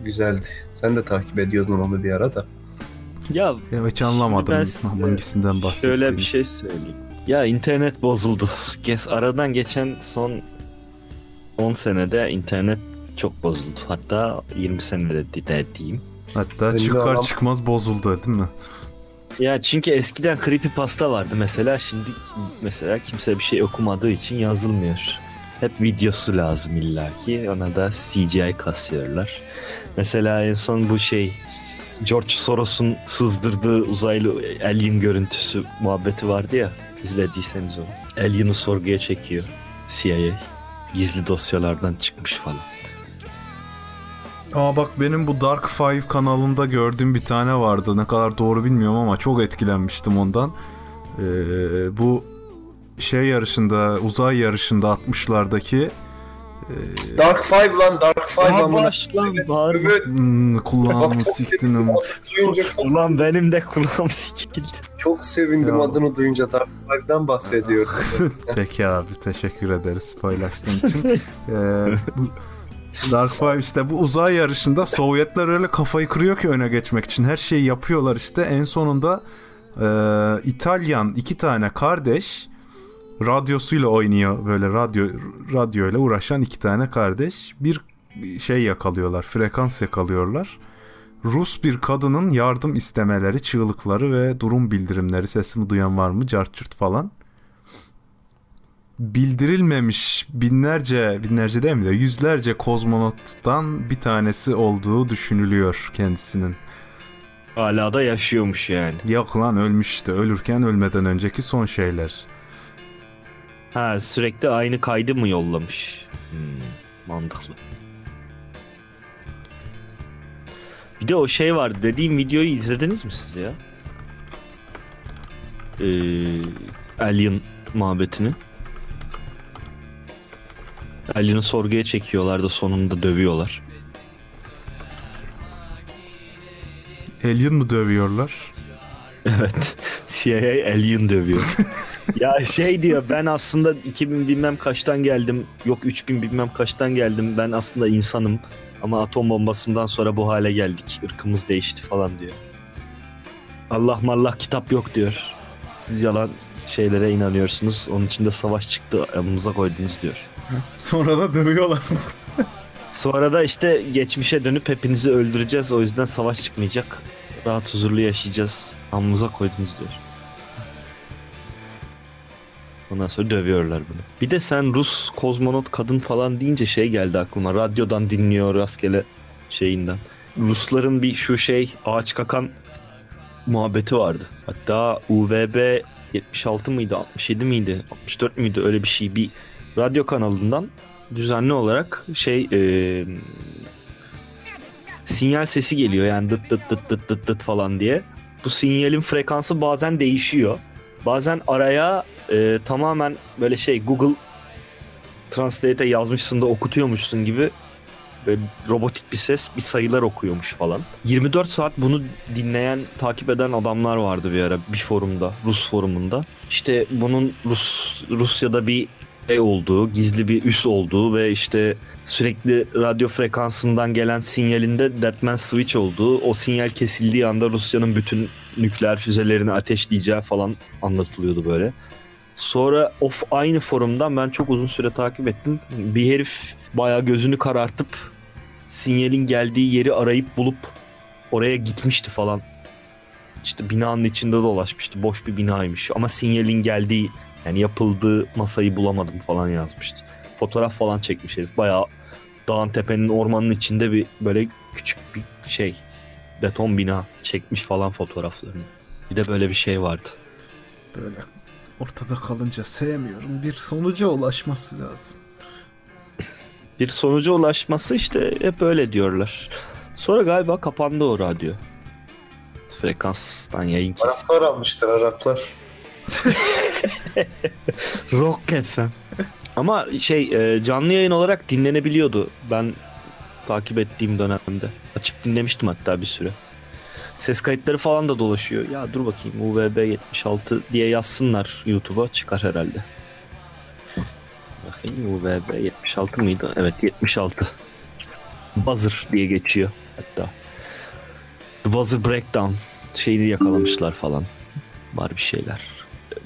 güzeldi. Sen de takip ediyordun onu bir ara da. Ya Ya hiç anlamadım ben size hangisinden bahsettiğini. Şöyle bir şey söyleyeyim. Ya internet bozuldu. Geç, aradan geçen son 10 senede internet çok bozuldu. Hatta 20 senede de diyeyim. Hatta çıkar çıkmaz bozuldu değil mi? Ya çünkü eskiden creepypasta vardı mesela şimdi mesela kimse bir şey okumadığı için yazılmıyor. Hep videosu lazım illaki ona da CGI kasıyorlar. Mesela en son bu şey George Soros'un sızdırdığı uzaylı alien görüntüsü muhabbeti vardı ya izlediyseniz o. Alien'ı sorguya çekiyor CIA. Gizli dosyalardan çıkmış falan. Aa bak benim bu Dark Five kanalında gördüğüm bir tane vardı. Ne kadar doğru bilmiyorum ama çok etkilenmiştim ondan. Ee, bu şey yarışında, uzay yarışında 60'lardaki Dark Five lan Dark Five Aa, amına. başlan bağırma. Evet. hmm, kulağımı çok, Ulan benim de kulağım sikildi. çok sevindim Ya. adını duyunca Dark Five'dan bahsediyorum. Peki abi teşekkür ederiz paylaştığın için. Ee, bu Dark Five işte bu uzay yarışında Sovyetler öyle kafayı kırıyor ki öne geçmek için. Her şeyi yapıyorlar işte. En sonunda e, İtalyan iki tane kardeş radyosuyla oynuyor böyle radyo radyoyla uğraşan iki tane kardeş bir şey yakalıyorlar frekans yakalıyorlar Rus bir kadının yardım istemeleri çığlıkları ve durum bildirimleri sesimi duyan var mı carçurt falan bildirilmemiş binlerce binlerce değil mi de yüzlerce kozmonottan bir tanesi olduğu düşünülüyor kendisinin. Hala da yaşıyormuş yani. Yok lan ölmüş işte ölürken ölmeden önceki son şeyler. Ha sürekli aynı kaydı mı yollamış? Hmm, mantıklı. Bir de o şey vardı dediğim videoyu izlediniz mi siz ya? Ee, Alien muhabbetini. Alien'ı sorguya çekiyorlar da sonunda dövüyorlar. Alien mı dövüyorlar? Evet. CIA Alien dövüyor. ya şey diyor ben aslında 2000 bilmem kaçtan geldim. Yok 3000 bilmem kaçtan geldim. Ben aslında insanım. Ama atom bombasından sonra bu hale geldik. Irkımız değişti falan diyor. Allah mallah kitap yok diyor. Siz yalan şeylere inanıyorsunuz. Onun içinde savaş çıktı. Yanımıza koydunuz diyor. Sonra da dövüyorlar. Sonra da işte geçmişe dönüp hepinizi öldüreceğiz. O yüzden savaş çıkmayacak. Rahat huzurlu yaşayacağız. Amımıza koydunuz diyor. Ondan sonra dövüyorlar bunu. Bir de sen Rus kozmonot kadın falan deyince şey geldi aklıma. Radyodan dinliyor rastgele şeyinden. Rusların bir şu şey ağaç kakan muhabbeti vardı. Hatta UVB 76 mıydı 67 miydi 64 müydü öyle bir şey bir radyo kanalından düzenli olarak şey e, sinyal sesi geliyor yani dıt dıt dıt dıt dıt dıt falan diye. Bu sinyalin frekansı bazen değişiyor. Bazen araya e, tamamen böyle şey Google Translate'e yazmışsın da okutuyormuşsun gibi böyle robotik bir ses bir sayılar okuyormuş falan. 24 saat bunu dinleyen, takip eden adamlar vardı bir ara bir forumda, Rus forumunda. İşte bunun Rus Rusya'da bir şey olduğu, gizli bir üs olduğu ve işte sürekli radyo frekansından gelen sinyalinde Deadman Switch olduğu, o sinyal kesildiği anda Rusya'nın bütün nükleer füzelerini ateşleyeceği falan anlatılıyordu böyle. Sonra of aynı forumdan ben çok uzun süre takip ettim. Bir herif bayağı gözünü karartıp sinyalin geldiği yeri arayıp bulup oraya gitmişti falan. İşte binanın içinde dolaşmıştı. Boş bir binaymış ama sinyalin geldiği yani yapıldığı masayı bulamadım falan yazmıştı. Fotoğraf falan çekmiş herif. Bayağı dağın tepenin ormanın içinde bir böyle küçük bir şey beton bina çekmiş falan fotoğraflarını. Bir de böyle bir şey vardı. Böyle ortada kalınca sevmiyorum. Bir sonuca ulaşması lazım. Bir sonuca ulaşması işte hep öyle diyorlar. Sonra galiba kapandı o radyo. Frekanstan yayın kesildi. Araplar almıştır Araplar. Rock FM. Ama şey e, canlı yayın olarak dinlenebiliyordu. Ben takip ettiğim dönemde. Açıp dinlemiştim hatta bir süre. Ses kayıtları falan da dolaşıyor. Ya dur bakayım UVB 76 diye yazsınlar YouTube'a çıkar herhalde. Bakayım UVB 76 mıydı? Evet 76. Buzzer diye geçiyor hatta. The Buzzer Breakdown şeyini yakalamışlar falan. Var bir şeyler.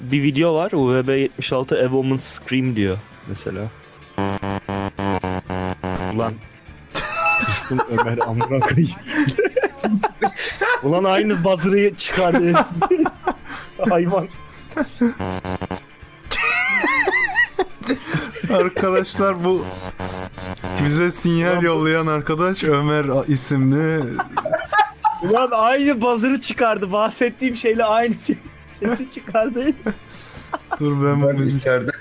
Bir video var UVB 76 A Woman's Scream diyor mesela. Ulan Tırstım Ömer amına koyayım. Ulan aynı buzzer'ı çıkardı. Hayvan. Arkadaşlar bu bize sinyal yollayan arkadaş Ömer isimli Ulan aynı buzzer'ı çıkardı. Bahsettiğim şeyle aynı şey- sesi çıkardı. dur ben Ben müzik içeride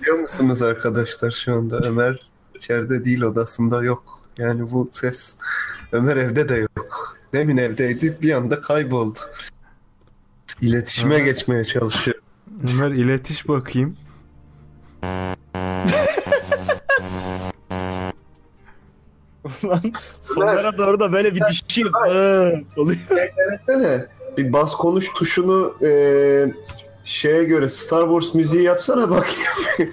biliyor musunuz arkadaşlar şu anda Ömer içeride değil odasında yok. Yani bu ses Ömer evde de yok. Demin evdeydi bir anda kayboldu. İletişime Ömer- geçmeye çalışıyor. Ömer iletiş bakayım. Ulan sonlara doğru da böyle bir düşüyor. Ee, oluyor. Denesene. Bir bas konuş tuşunu eee, şeye göre Star Wars müziği yapsana bakayım.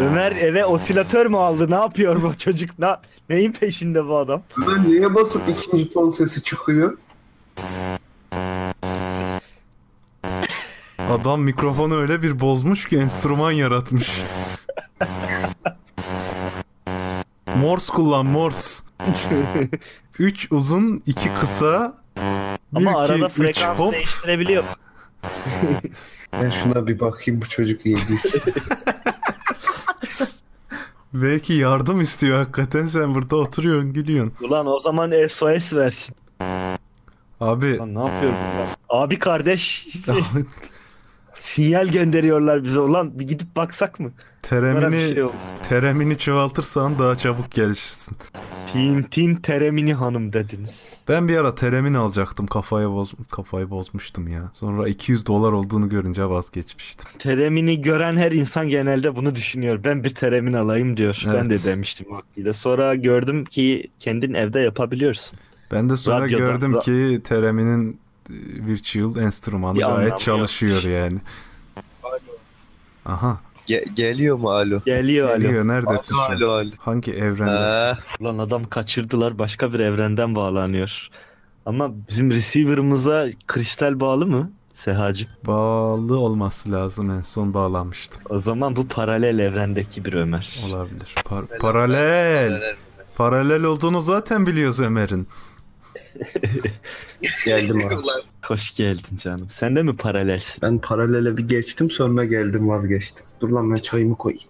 Ömer eve osilatör mü aldı? Ne yapıyor bu çocuk? Ne, neyin peşinde bu adam? Ömer niye basıp ikinci ton sesi çıkıyor? Adam mikrofonu öyle bir bozmuş ki enstrüman yaratmış. Morse kullan Morse. 3 uzun, 2 kısa. Bir, Ama iki, arada üç, frekans hop. değiştirebiliyor. Ben şuna bir bakayım bu çocuk iyi değil. Belki yardım istiyor hakikaten sen burada oturuyorsun gülüyorsun. Ulan o zaman SOS versin. Abi Lan ne yapıyor bu? Abi kardeş sinyal gönderiyorlar bize. Ulan bir gidip baksak mı? Teremini şey teremini çoğaltırsan daha çabuk gelişirsin. Tintin Teremini hanım dediniz. Ben bir ara teremin alacaktım kafaya boz kafayı bozmuştum ya. Sonra 200 dolar olduğunu görünce vazgeçmiştim. Teremini gören her insan genelde bunu düşünüyor. Ben bir teremin alayım diyor. Ben de Evet. demiştim vaktiyle. Sonra gördüm ki kendin evde yapabiliyorsun. Ben de sonra Radyoda, gördüm ki Tereminin Virtual enstrümanı gayet yok. çalışıyor yani. Aha Ge- geliyor mu alo? Geliyor alo. geliyor neredesin şu an? Alo alo. Hangi evrendesin? Ha, Ulan adam kaçırdılar. Başka bir evrenden bağlanıyor. Ama bizim receiver'ımıza kristal bağlı mı? Sehacım. Bağlı olması lazım en son bağlanmıştım. O zaman bu paralel evrendeki bir Ömer. Olabilir. Par- paralel. Paralel olduğunu zaten biliyoruz Ömer'in. Geldim abi. Ulan, Hoş geldin canım. Sen de mi paralelsin? Ben paralele bir geçtim sonra geldim vazgeçtim. Dur lan ben çayımı koyayım.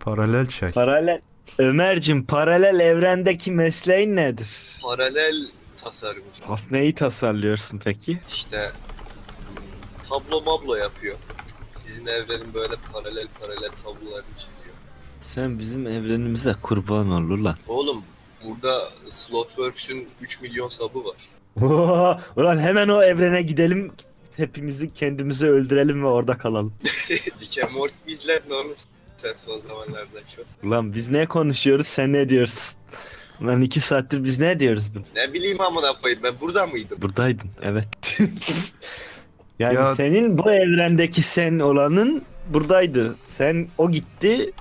Paralel çay. Paralel. Ömer'cim paralel evrendeki mesleğin nedir? Paralel tasarımcı. Tas neyi tasarlıyorsun peki? İşte tablo mablo yapıyor. Sizin evrenin böyle paralel paralel tablolarını çiziyor. Sen bizim evrenimize kurban ol lan. Oğlum burada Slotworks'ün 3 milyon sabı var. Ulan hemen o evrene gidelim. Hepimizi kendimizi öldürelim ve orada kalalım. Rick and Morty izler ne oğlum sen son zamanlarda çok. Ulan biz ne konuşuyoruz sen ne diyorsun? Ulan iki saattir biz ne diyoruz? bu- Ne bileyim amına koyayım ben burada mıydım? Buradaydın evet. yani Ya- senin bu evrendeki sen olanın buradaydı. Sen o gitti.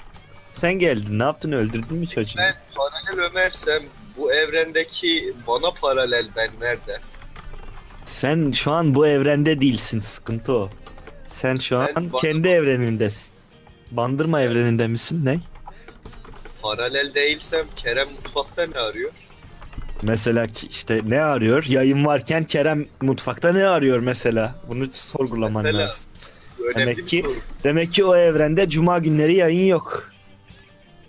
Sen geldin. Ne yaptın? Öldürdün mü çocuğu? Ben paralel Ömer'sem bu evrendeki bana paralel ben nerede? Sen şu an bu evrende değilsin. Sıkıntı o. Sen şu an Ben bana- kendi evrenindesin. Bandırma evreninde misin? Ne? Paralel değilsem Kerem mutfakta ne arıyor? Mesela ki işte ne arıyor? Yayın varken Kerem mutfakta ne arıyor mesela? Bunu sorgulaman Mesela- lazım. Önemli Demek bir ki- soru. Demek ki o evrende cuma günleri yayın yok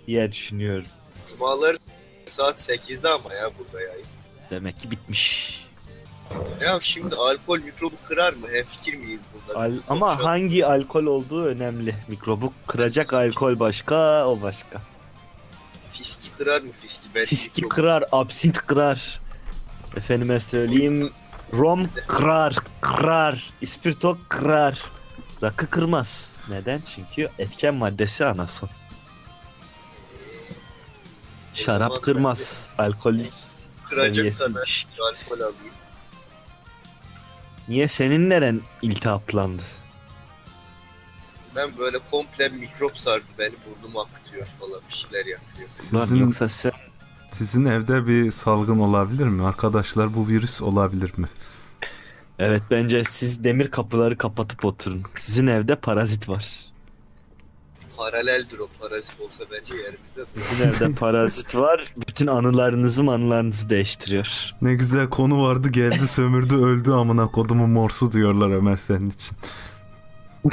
diye düşünüyorum. Cumaları saat 8'de ama ya burada yayın. Demek ki bitmiş. Ya şimdi alkol mikrobu kırar mı? Hem fikir miyiz burada? Al- Çok ama hangi alkol olduğu önemli. Mikrobu kıracak alkol başka, o başka. Fiski kırar mı fiski? Ben Fiski mikrobu- kırar, absint kırar. Efendime söyleyeyim, rom kırar, kırar, ispirto kırar. Rakı kırmaz. Neden? Çünkü etken maddesi anason. Şarap kırmaz. Alkolik Kıracak seviyesi kadar düşük. alkol alayım. Niye senin neren iltihaplandı? Ben böyle komple mikrop sardı beni burnumu akıtıyor falan bir şeyler yapıyor. Sizin, yoksa sen sizin evde bir salgın olabilir mi? Arkadaşlar bu virüs olabilir mi? Evet bence siz demir kapıları kapatıp oturun. Sizin evde parazit var. Paraleldir o parazit olsa bence yerimizde. Sizin evde parazit var. Bütün anılarınızı anılarınızı değiştiriyor. Ne güzel konu vardı geldi sömürdü öldü amına kodumun morsu diyorlar Ömer senin için.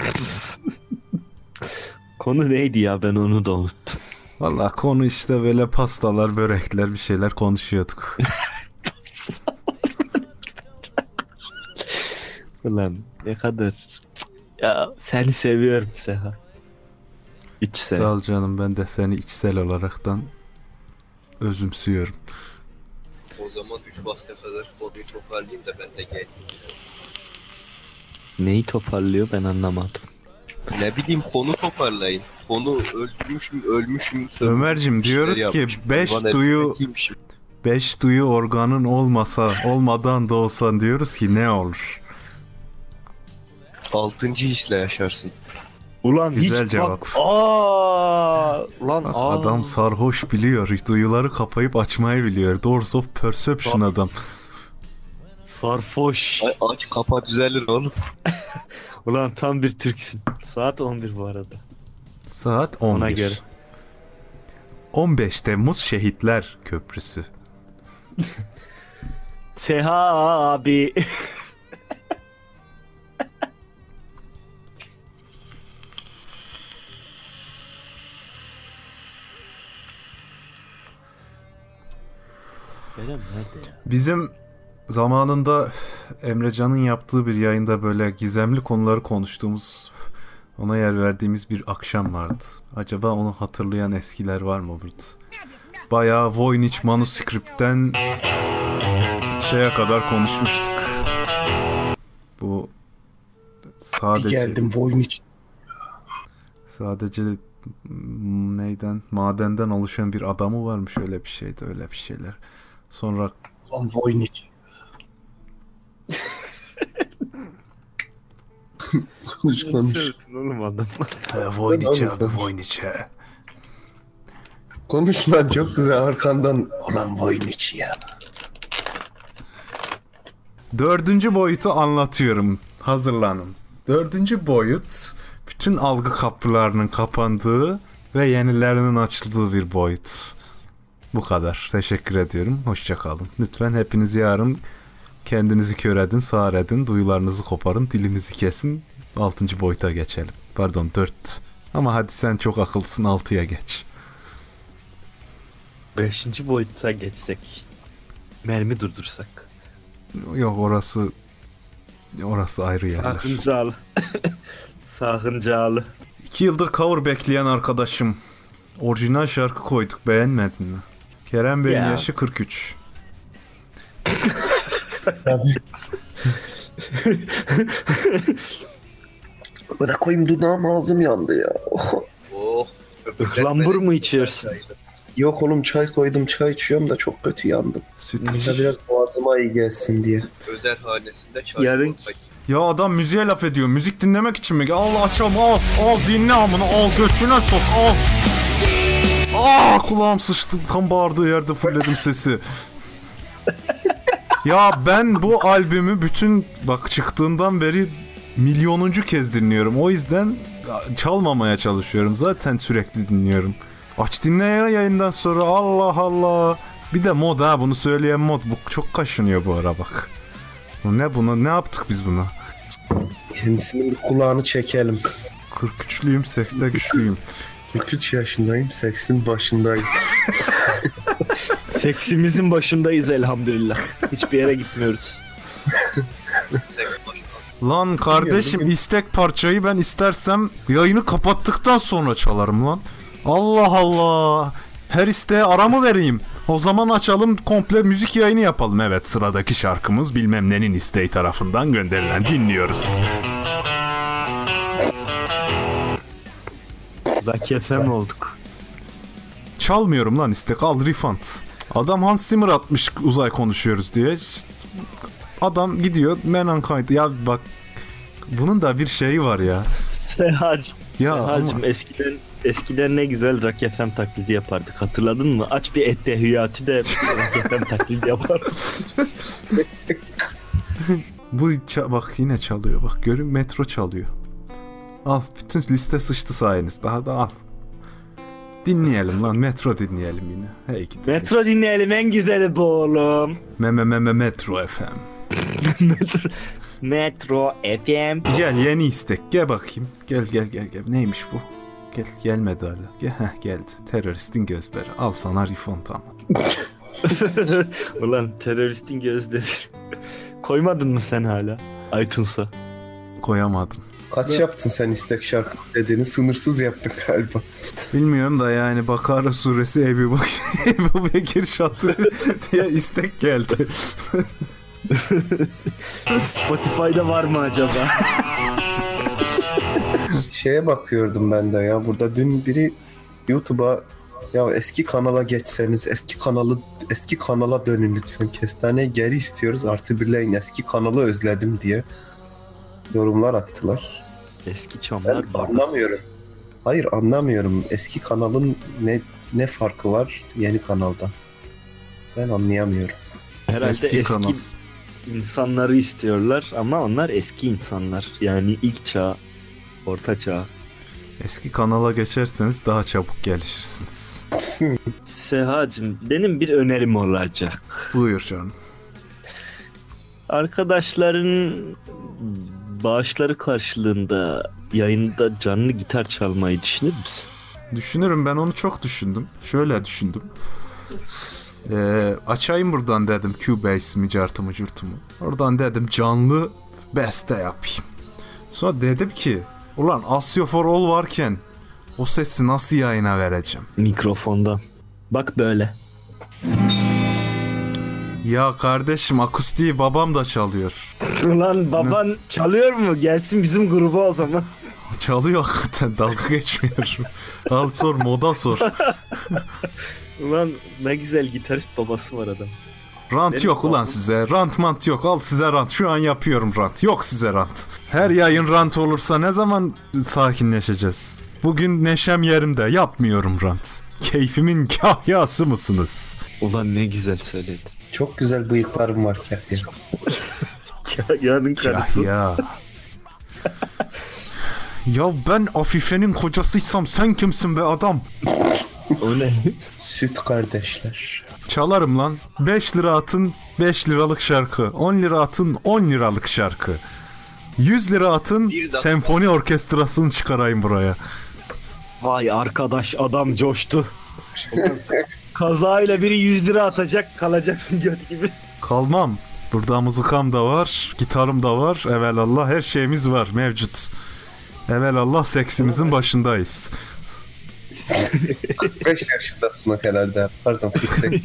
Konu neydi ya ben onu da unuttum. Valla konu işte böyle pastalar, börekler bir şeyler konuşuyorduk. Ulan ne kadar... Ya seni seviyorum Seha. İç sev. Sağ ol canım ben de seni içsel olaraktan özümsüyorum. O zaman 3 vakte kadar konuyu toparlayayım da ben de geleyim. Neyi toparlıyor ben anlamadım. Ne bileyim konu toparlayın. Konu öldürmüşüm, ölmüşüm. Ömer'cim diyoruz ki yapmışım, 5 kurban duyu etmek iyiymişim. 5 duyu organın olmasa olmadan da olsan diyoruz ki ne olur? Altıncı hisle yaşarsın. Ulan Güzel hiç cevap. bak. Aa, ulan Bak, aa. adam sarhoş biliyor. Duyuları kapayıp açmayı biliyor. Doors of Perception adam. sarhoş. Ay, aç kapa düzelir oğlum. Ulan tam bir Türksün. Saat 11 bu arada. Saat 11. Ona göre. 15 Temmuz Şehitler Köprüsü. Seha abi. Kerem nerede ya? Bizim zamanında Emrecan'ın yaptığı bir yayında böyle gizemli konuları konuştuğumuz ona yer verdiğimiz bir akşam vardı. Acaba onu hatırlayan eskiler var mı burada? Bayağı Voynich manuskriptten şeye kadar konuşmuştuk. Bu sadece Geldim Voynich. sadece neyden madenden oluşan bir adamı varmış öyle bir şeydi öyle bir şeyler. Sonra Lan Voynich. konuş konuş. oğlum adam. Voynich'e Anladım. Voynich'e. Konuş lan çok güzel arkandan. Ulan Voynich ya. Dördüncü boyutu anlatıyorum. Hazırlanın. Dördüncü boyut bütün algı kapılarının kapandığı ve yenilerinin açıldığı bir boyut. Bu kadar. Teşekkür ediyorum. Hoşça kalın. Lütfen hepiniz yarın kendinizi kör edin, sağır edin, duyularınızı koparın, dilinizi kesin. Altıncı boyuta geçelim. Pardon dört. Ama hadi sen çok akıllısın altıya geç. Beşinci boyuta geçsek. Mermi durdursak. Yok orası orası ayrı yerler. Sakıncalı. Sakıncalı. İki yıldır cover bekleyen arkadaşım. Orijinal şarkı koyduk beğenmedin mi? Kerem Bey'in Ya. yaşı 43. Bırak koyayım dudağım ağzım yandı ya. Oh. Ihlamur mu içiyorsun? Yok oğlum çay koydum çay içiyorum da çok kötü yandım. Süt iç. de biraz boğazıma iyi gelsin diye. Özel hanesinde çay Yarın- koymak. Ya adam müziğe laf ediyor. Müzik dinlemek için mi? Al açalım al. Al dinle amına al götüne sok al. Aa kulağım sıçtı. Tam bağırdığı yerde fullledim sesi. ya ben bu albümü bütün bak çıktığından beri milyonuncu kez dinliyorum. O yüzden çalmamaya çalışıyorum. Zaten sürekli dinliyorum. Aç dinle ya yayından sonra. Allah Allah. Bir de mod ha bunu söyleyen mod. Bu çok kaşınıyor bu ara bak. Bu ne buna? Ne yaptık biz buna? Kendisinin bir kulağını çekelim. 43'lüyüm, sekste güçlüyüm. 43 yaşındayım, seksin başındayım. Seksimizin başındayız elhamdülillah. Hiçbir yere gitmiyoruz. Lan kardeşim istek parçayı ben istersem yayını kapattıktan sonra çalarım lan. Allah Allah. Her isteğe ara mı vereyim? O zaman açalım komple müzik yayını yapalım. Evet sıradaki şarkımız bilmem nenin isteği tarafından gönderilen dinliyoruz. Zaki FM olduk. Çalmıyorum lan istek al refund. Adam Hans Zimmer atmış uzay konuşuyoruz diye. Adam gidiyor menan kaydı. Ya bak bunun da bir şeyi var ya. Sehacım. Ya Sehacım ama- eskiden eskiden ne güzel Rock FM taklidi yapardık. Hatırladın mı? Aç bir ettehiyatı de Rock FM taklidi yapar. Bu ça- bak yine çalıyor bak görün metro çalıyor. Al bütün liste sıçtı sayenizde daha da al. Dinleyelim lan metro dinleyelim yine. Hey gidi. Metro dinleyelim en güzeli bu oğlum. Me me me me metro FM. Metro, Metro FM. Gel yeni istek gel bakayım. Gel gel gel gel. Neymiş bu? Gel gelmedi hala. Gel, heh, geldi. Teröristin gözleri. Al sana rifon tamam. Ulan teröristin gözleri. Koymadın mı sen hala iTunes'a? Koyamadım. Kaç yaptın sen istek şarkı dediğini sınırsız yaptın galiba. Bilmiyorum da yani Bakara suresi Ebu, Bak Ebu Bekir şatı diye istek geldi. Spotify'da var mı acaba? Şeye bakıyordum ben de ya. Burada dün biri YouTube'a ya eski kanala geçseniz eski kanalı eski kanala dönün lütfen. Kestaneyi geri istiyoruz. Artı birleyin eski kanalı özledim diye yorumlar attılar. Eski Ben çamlar var. anlamıyorum. Hayır anlamıyorum. Eski kanalın ne ne farkı var yeni kanaldan? Ben anlayamıyorum. Herhalde Eski eski, kanal. insanları istiyorlar ama onlar eski insanlar. Yani ilk çağ, orta çağ. Eski kanala geçerseniz daha çabuk gelişirsiniz. Sehacım benim bir önerim olacak. Buyur canım. Arkadaşların bağışları karşılığında yayında canlı gitar çalmayı düşünür müsün? Düşünürüm ben onu çok düşündüm. Şöyle düşündüm. Ee, açayım buradan dedim Cubase cartımı curtumu. Oradan dedim canlı beste yapayım. Sonra dedim ki ulan Asio for All varken o sesi nasıl yayına vereceğim? Mikrofondan. Bak böyle. Ya kardeşim akustiği babam da çalıyor. Ulan baban çalıyor mu? Gelsin bizim gruba o zaman. Çalıyor hakikaten dalga geçmiyor. Al sor moda sor. Ulan ne güzel gitarist babası var adam. Rant Benim yok ulan babam- size. Rant mant yok. Al size rant. Şu an yapıyorum rant. Yok size rant. Her yayın rant olursa ne zaman sakinleşeceğiz? Bugün neşem yerimde. Yapmıyorum rant. Keyfimin kahyası mısınız? Ulan ne güzel söyledin. Çok güzel bıyıklarım var Kahya. Yarın karısı. Kahya. ya ben Afife'nin kocasıysam sen kimsin be adam? O ne? Süt kardeşler. Çalarım lan. 5 lira atın 5 liralık şarkı. 10 lira atın 10 liralık şarkı. 100 lira atın senfoni orkestrasını çıkarayım buraya. Vay arkadaş adam coştu. Kazayla biri 100 lira atacak kalacaksın göt gibi. Kalmam. Burada mızıkam da var, gitarım da var. Evelallah her şeyimiz var mevcut. Evelallah seksimizin başındayız. 45 yaşındasın herhalde. Pardon 48.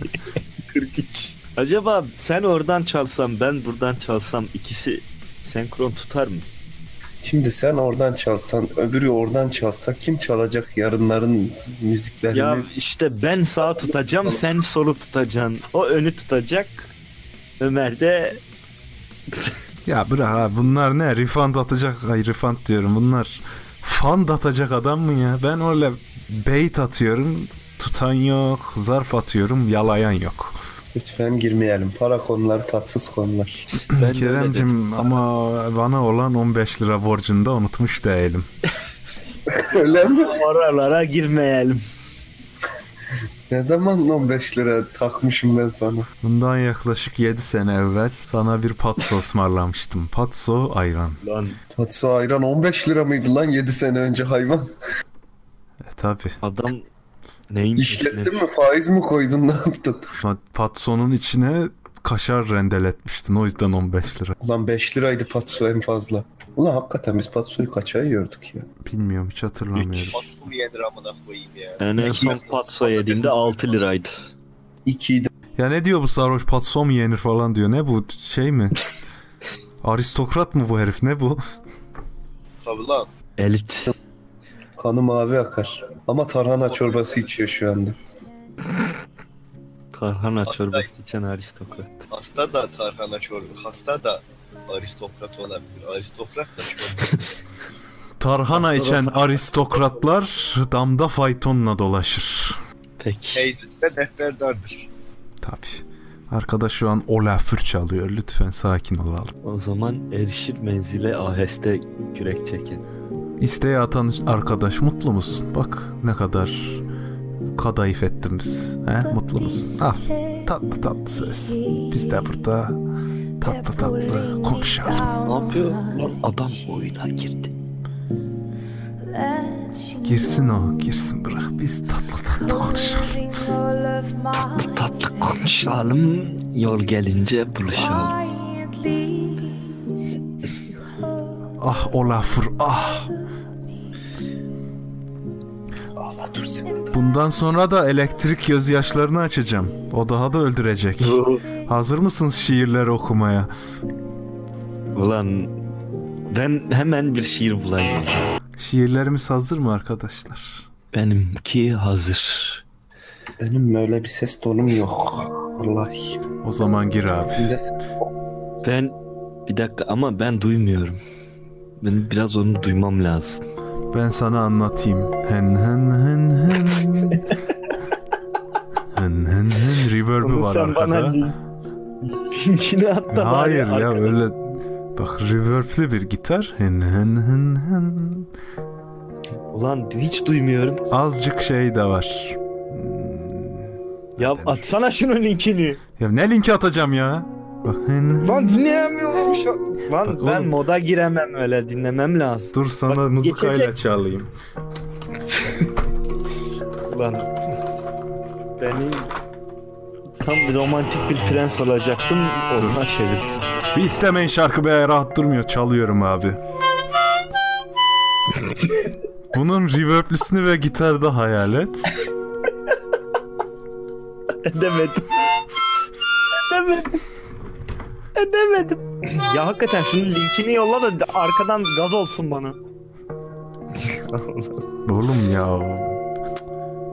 43. Acaba sen oradan çalsam ben buradan çalsam ikisi senkron tutar mı? Şimdi sen oradan çalsan, öbürü oradan çalsa kim çalacak yarınların müziklerini? Ya işte ben sağ tutacağım sen solu tutacaksın. O önü tutacak. Ömer de Ya bırak ha bunlar ne? Refund atacak, ay refund diyorum bunlar. Fund atacak adam mı ya? Ben öyle bait atıyorum, tutan yok, zarf atıyorum, yalayan yok. Lütfen girmeyelim. Para konuları tatsız konular. ben. Keremcim ama bana olan 15 lira borcunu da unutmuş değilim. Öyle mi? Oralara girmeyelim. Ne zaman 15 lira takmışım ben sana? Bundan yaklaşık 7 sene evvel sana bir patso ısmarlamıştım. Patso ayran. Lan Tatsı ayran 15 lira mıydı lan 7 sene önce hayvan? E tabi. adam neyin İşlettin mi? Faiz mi koydun? Ne yaptın? Patsonun içine kaşar rendeletmiştin. O yüzden 15 lira. Ulan 5 liraydı patso en fazla. Ulan hakikaten biz patsoyu kaça yiyorduk ya? Bilmiyorum hiç hatırlamıyorum. Patso mu yenir amına koyayım ya. Ben en son patso yediğimde 6 liraydı. 2'ydi. Ya ne diyor bu sarhoş patso mu yenir falan diyor. Ne bu şey mi? Aristokrat mı bu herif ne bu? Tabii lan. Elit. Kanı mavi akar. Ama tarhana çorbası içiyor şu anda. Tarhana çorbası içen aristokrat. Hasta da tarhana çorba. Hasta da aristokrat olabilir. Aristokrat da çorba. Tarhana içen da- aristokratlar damda faytonla dolaşır. Peki. Teyzesi de defterdardır. Tabi. Arkadaş şu an Olafür çalıyor. Lütfen sakin olalım. O zaman erişir menzile aheste kürek çekin. İsteğe atan arkadaş mutlu musun? Bak ne kadar kadayıf ettin biz. He? Mutlu musun? Al. Tatlı tatlı söz. Biz de burada tatlı tatlı konuşalım. Ne yapıyor? Adam oyuna girdi. Girsin o, girsin bırak. Biz tatlı tatlı konuşalım. Tatlı tatlı konuşalım. Yol gelince buluşalım. Ah Olafur ah. Sen. Bundan sonra da elektrik gözyaşlarını açacağım. O daha da öldürecek. Hazır mısınız şiirler okumaya? Ulan ben hemen bir şiir bulayım. Şiirlerimiz hazır mı arkadaşlar? Benimki hazır. Benim öyle bir ses tonum yok. Vallahi. O zaman gir abi. Ben bir dakika ama ben duymuyorum. Ben biraz onu duymam lazım. Ben sana anlatayım. Hen hen hen hen. hen hen hen. Reverb'ü var arkada. linkini at da Hayır ya arkada- öyle. Bak reverb'li bir gitar. Hen hen hen hen. Ulan hiç duymuyorum. Azıcık şey de var. Hmm, Ya Nedir? atsana şunun linkini. Ya ne linki atacağım ya? Lan dinleyemiyorum şu Lan Bak ben oğlum. moda giremem öyle dinlemem lazım. Dur sana Bak, mızıkayla geçecek. çalayım. Ulan beni tam bir romantik bir prens olacaktım onunla çevirdin. Bir istemeyin şarkı be rahat durmuyor. Çalıyorum abi. Bunun reverblüsünü ve gitarda hayal et. Edemedim. Edemedim. Edemedim. Ya hakikaten şunun linkini yolla da arkadan gaz olsun bana. Oğlum ya.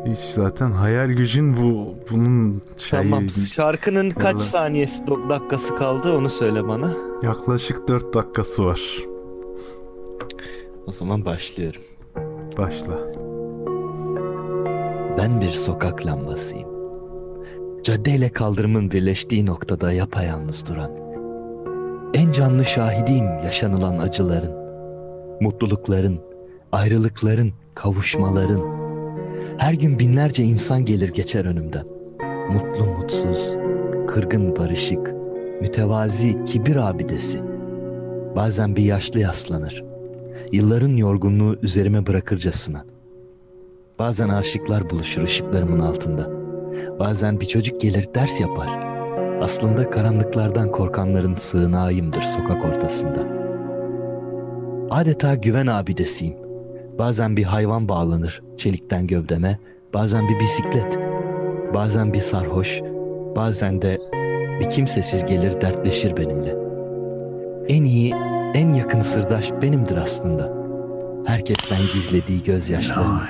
Hiç zaten hayal gücün bu bunun şeyi tamam şarkının kaç Vallahi. saniyesi dakikası kaldı onu söyle bana. yaklaşık 4 dakikası var. O zaman başlıyorum. Başla. Ben bir sokak lambasıyım. Caddeyle kaldırımın birleştiği noktada yapayalnız duran. En canlı şahidiyim yaşanılan acıların, mutlulukların, ayrılıkların, kavuşmaların. Her gün binlerce insan gelir geçer önümden. Mutlu mutsuz, kırgın barışık, mütevazi kibir abidesi. Bazen bir yaşlı yaslanır. Yılların yorgunluğu üzerime bırakırcasına. Bazen aşıklar buluşur ışıklarımın altında. Bazen bir çocuk gelir ders yapar. Aslında karanlıklardan korkanların sığınağıyımdır sokak ortasında. Adeta güven abidesiyim. Bazen bir hayvan bağlanır çelikten gövdeme, bazen bir bisiklet, bazen bir sarhoş, bazen de bir kimsesiz gelir dertleşir benimle. En iyi, en yakın sırdaş benimdir aslında. Herkesten gizlediği gözyaşlarım.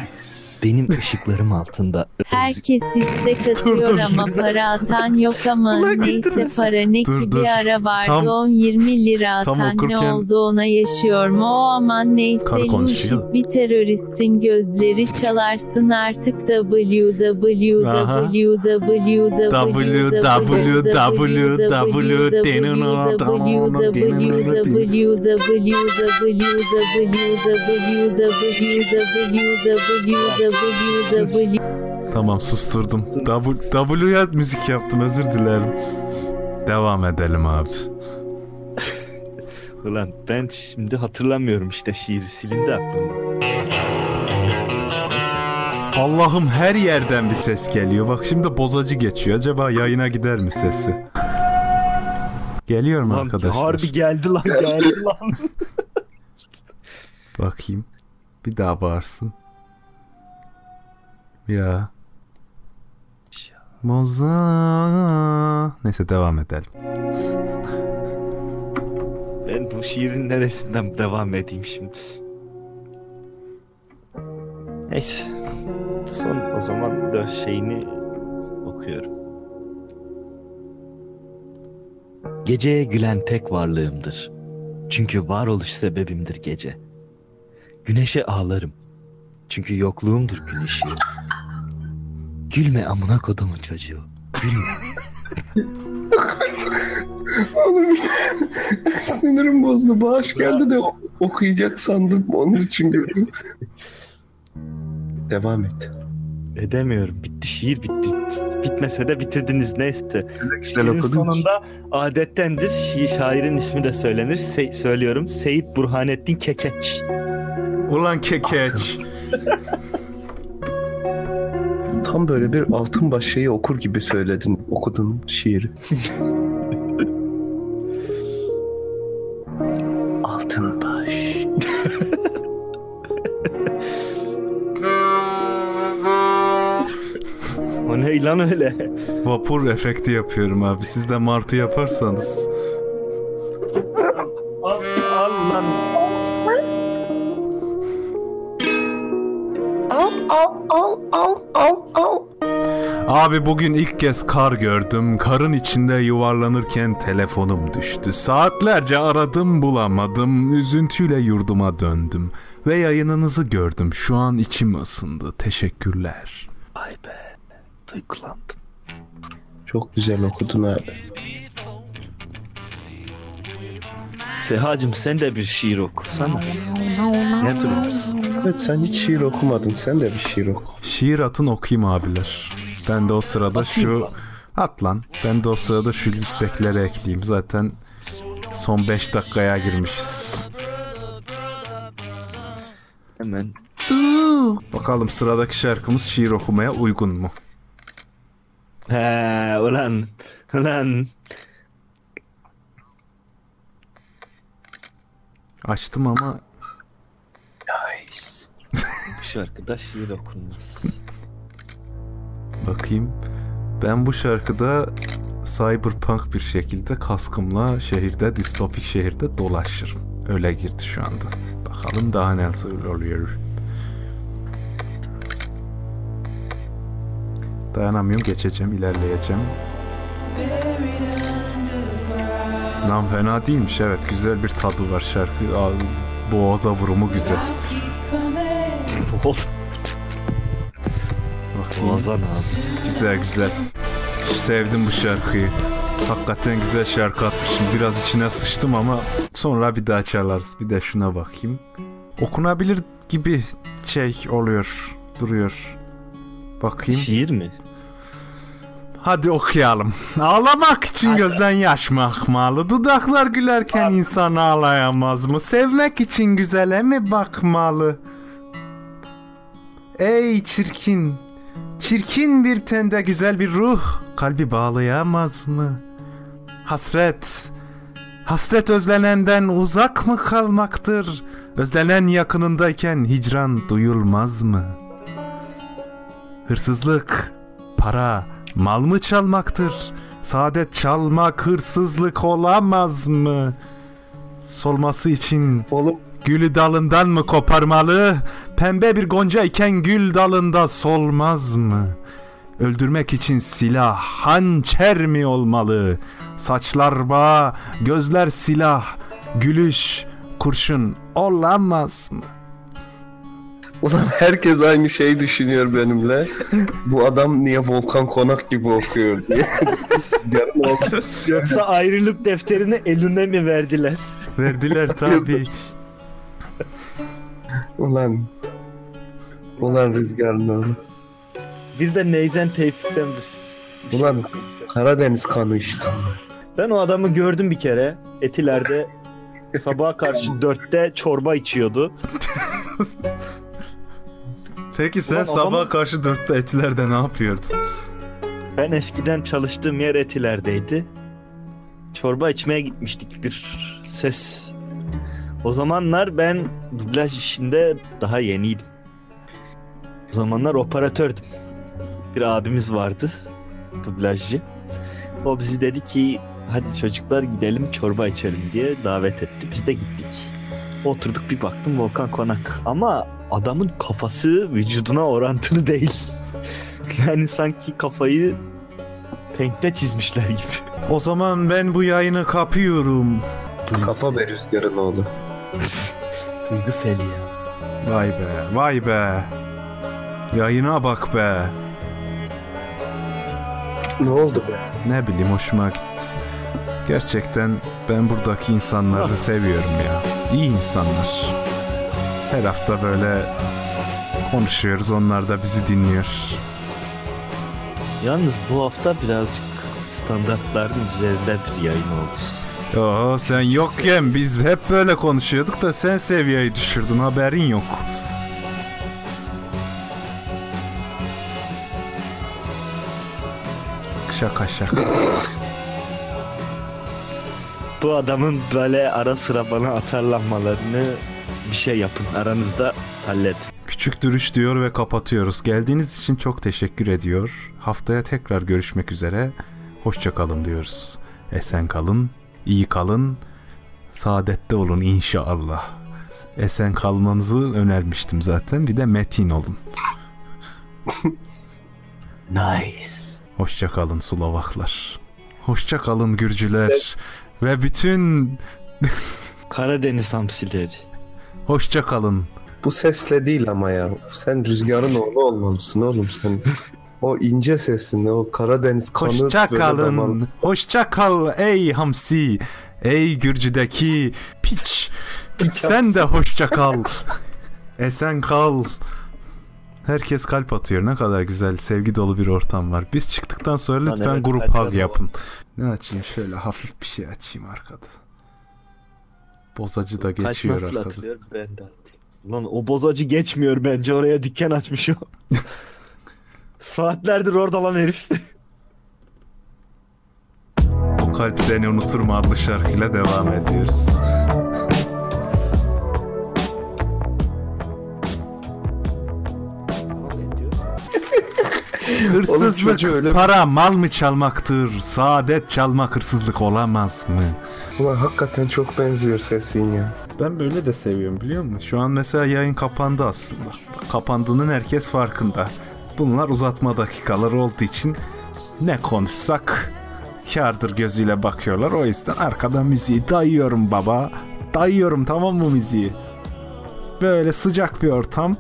Benim ışıklarım altında Herkes istek atıyor dur. ama para atan yok ama Ulan neyse para ne Dur, ki dur. bir ara vardı Tam- 10-20 lira tam atan ne okurken- oldu ona yaşıyor mu o aman neyse. Luşit bir teröristin gözleri çalarsın artık www Tamam susturdum. W, W'ya müzik yaptım özür dilerim. Devam edelim abi. Ulan ben şimdi hatırlamıyorum işte şiir silindi aklımda. Allah'ım her yerden bir ses geliyor. Bak şimdi bozacı geçiyor. Acaba yayına gider mi sesi? Geliyor mu Lan arkadaşlar? harbi geldi lan geldi lan. Bakayım. Bir daha bağırsın. Ya. Moza. Neyse devam edelim. ben bu şiirin neresinden devam edeyim şimdi. Neyse. Son o zaman da şeyini okuyorum. Geceye gülen tek varlığımdır. Çünkü varoluş sebebimdir gece. Güneşe ağlarım. Çünkü yokluğumdur gün. Gülme amına kodumun çocuğu. Gülme. Oğlum sinirim bozdu. Bağış geldi de okuyacak sandım. Onun için gördüm. Devam et. Edemiyorum. Bitti şiir bitti. Bitmese de bitirdiniz neyse. Güzel Şiirin sonunda adettendir. Şi şairin ismi de söylenir. Se- söylüyorum. Seyit Burhanettin Kekeç. Ulan kekeç. Tam böyle bir altın baş şeyi okur gibi söyledin. Okudun şiiri. altın baş. O ne lan öyle? Vapur efekti yapıyorum abi. Siz de martı yaparsanız. Abi bugün ilk kez kar gördüm. Karın içinde yuvarlanırken telefonum düştü. Saatlerce aradım bulamadım. Üzüntüyle yurduma döndüm. Ve yayınınızı gördüm. Şu an içim ısındı. Teşekkürler. Vay be. Duygulandım. Çok güzel okudun abi. Sehacım sen de bir şiir okusana. Ne durumsun? Evet sen hiç şiir okumadın. Sen de bir şiir oku. Şiir atın okuyayım abiler. Ben de o sırada Atayım şu... lan. At lan. Ben de o sırada şu listekleri ekleyeyim. Zaten son 5 dakikaya girmişiz. Hemen. Bakalım sıradaki şarkımız şiir okumaya uygun mu? He ulan. Ulan. Açtım ama Bu şarkıda şiir okunmaz. Bakayım. Ben bu şarkıda cyberpunk bir şekilde kaskımla şehirde, distopik şehirde dolaşırım. Öyle girdi şu anda. Bakalım daha nasıl oluyor. Dayanamıyorum, geçeceğim, ilerleyeceğim. Lan fena değilmiş evet, güzel bir tadı var şarkı. Boğaza vurumu güzel. Boğaz. Boğazan abi. Güzel güzel. Sevdim bu şarkıyı. Hakikaten güzel şarkı atmışım. Biraz içine sıçtım ama sonra bir daha çalarız. Bir de şuna bakayım. Okunabilir gibi şey oluyor. Duruyor. Bakayım. Şiir mi? Hadi okuyalım. Ağlamak için gözden yaş mı akmalı? Dudaklar gülerken insan ağlayamaz mı? Sevmek için güzele mi bakmalı? Ey çirkin, çirkin bir tende güzel bir ruh kalbi bağlayamaz mı? Hasret, hasret özlenenden uzak mı kalmaktır? Özlenen yakınındayken hicran duyulmaz mı? Hırsızlık, para, mal mı çalmaktır? Saadet çalmak hırsızlık olamaz mı? Solması için Oğlum gülü dalından mı koparmalı? Pembe bir gonca iken gül dalında solmaz mı? Öldürmek için silah hançer mi olmalı? Saçlar bağ, gözler silah, gülüş kurşun olamaz mı? Ulan herkes aynı şeyi düşünüyor benimle. Bu adam niye Volkan Konak gibi okuyor diye. Yoksa ayrılık defterini eline mi verdiler? Verdiler tabi. Ulan. Ulan Rüzgar'ın oğlu. Bir de Neyzen Tevfik'tendir. Ulan Karadeniz kanı işte. Ben o adamı gördüm bir kere. Etiler'de sabaha karşı dörtte çorba içiyordu. Peki sen Ulan sabaha adamın- karşı dörtte etilerde ne yapıyordun? Ben eskiden çalıştığım yer Etiler'deydi. Çorba içmeye gitmiştik bir ses. O zamanlar ben dublaj işinde daha yeniydim. O zamanlar operatördüm. Bir abimiz vardı. Dublajcı. O bizi dedi ki hadi çocuklar gidelim çorba içelim diye davet etti. Biz de gittik. Oturduk bir baktım Volkan Konak. Ama adamın kafası vücuduna orantılı değil. Yani sanki kafayı Paint'te çizmişler gibi. O zaman ben bu yayını kapıyorum. Kafa be Rüzgar'ın oğlu. Duygusel ya. Vay be, vay be. Yayına bak be. Ne oldu be? Ne bileyim hoşuma gitti. Gerçekten ben buradaki insanları seviyorum ya. İyi insanlar. Her hafta böyle konuşuyoruz. Onlar da bizi dinliyor. Yalnız bu hafta birazcık standartların üzerinde bir yayın oldu. Oo sen yokken biz hep böyle konuşuyorduk da sen seviyeyi düşürdün haberin yok. Şaka şaka. Bu adamın böyle ara sıra bana atarlanmalarını bir şey yapın. Aranızda hallet. Küçük dürüş diyor ve kapatıyoruz. Geldiğiniz için çok teşekkür ediyor. Haftaya tekrar görüşmek üzere. Hoşça kalın diyoruz. Esen kalın, iyi kalın, saadette olun inşallah. Esen kalmanızı önermiştim zaten. Bir de metin olun. Nice. Hoşça kalın Sulavaklar. Hoşça kalın Gürcüler. Ve bütün Karadeniz hamsileri. hoşça kalın. Bu sesle değil ama ya. Sen rüzgarın oğlu olmalısın oğlum sen. O ince sesinle o Karadeniz kanı Hoşça kalın. Hoşça kal ey hamsi. Ey Gürcü'deki piç. Sen de hoşça kal. Esen kal. Herkes kalp atıyor. Ne kadar güzel, sevgi dolu bir ortam var. Biz çıktıktan sonra Lan lütfen evet, grup hug yapın. Ne açayım? Şöyle hafif bir şey açayım arkada. Bozacı da Kaç geçiyor nasıl arkada. atılıyor ben de atayım. Lan o bozacı geçmiyor bence oraya dükkan açmış o. Saatlerdir orada lan herif. O kalp seni unutur mu adlı şarkıyla devam ediyoruz. Hırsızlık çocuğu öyle- para mal mı çalmaktır? Saadet çalmak hırsızlık olamaz mı? Ulan hakikaten çok benziyor sesin ya. Ben böyle de seviyorum biliyor musun? Şu an mesela yayın kapandı aslında. Kapandığının herkes farkında. Bunlar uzatma dakikaları olduğu için ne konuşsak kardır gözüyle bakıyorlar. O yüzden arkada müziği dayıyorum baba. Dayıyorum tamam mı müziği? Böyle sıcak bir ortam.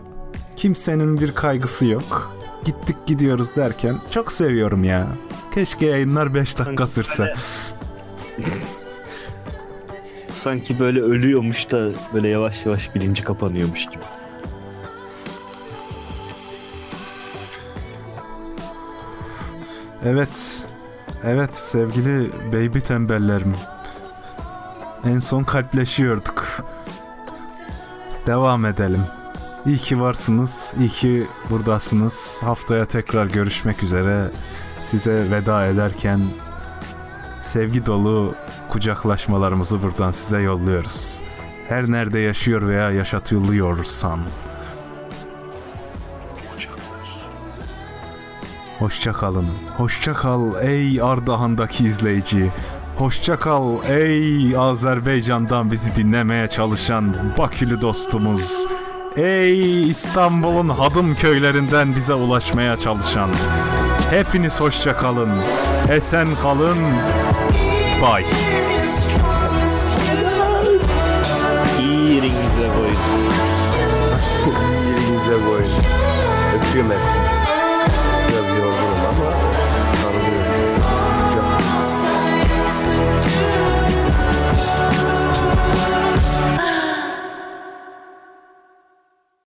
Kimsenin bir kaygısı yok. Gittik gidiyoruz derken çok seviyorum ya. Keşke yayınlar 5 dakika sürse. Sanki böyle ölüyormuş da böyle yavaş yavaş bilinci kapanıyormuş gibi. Evet. Evet sevgili baby tembellerim. En son kalpleşiyorduk. Devam edelim. İyi ki varsınız. iyi ki buradasınız. Haftaya tekrar görüşmek üzere. Size veda ederken sevgi dolu kucaklaşmalarımızı buradan size yolluyoruz. Her nerede yaşıyor veya yaşatılıyorsan. Hoşça kalın. Hoşça kal ey Ardahan'daki izleyici. Hoşça kal ey Azerbaycan'dan bizi dinlemeye çalışan Bakülü dostumuz. Ey İstanbul'un hadım köylerinden bize ulaşmaya çalışan. Hepiniz hoşça kalın. Esen kalın. Bay. İyi yerinize koyun. İyi yerinize koyun. Öpüyorum hepinizi.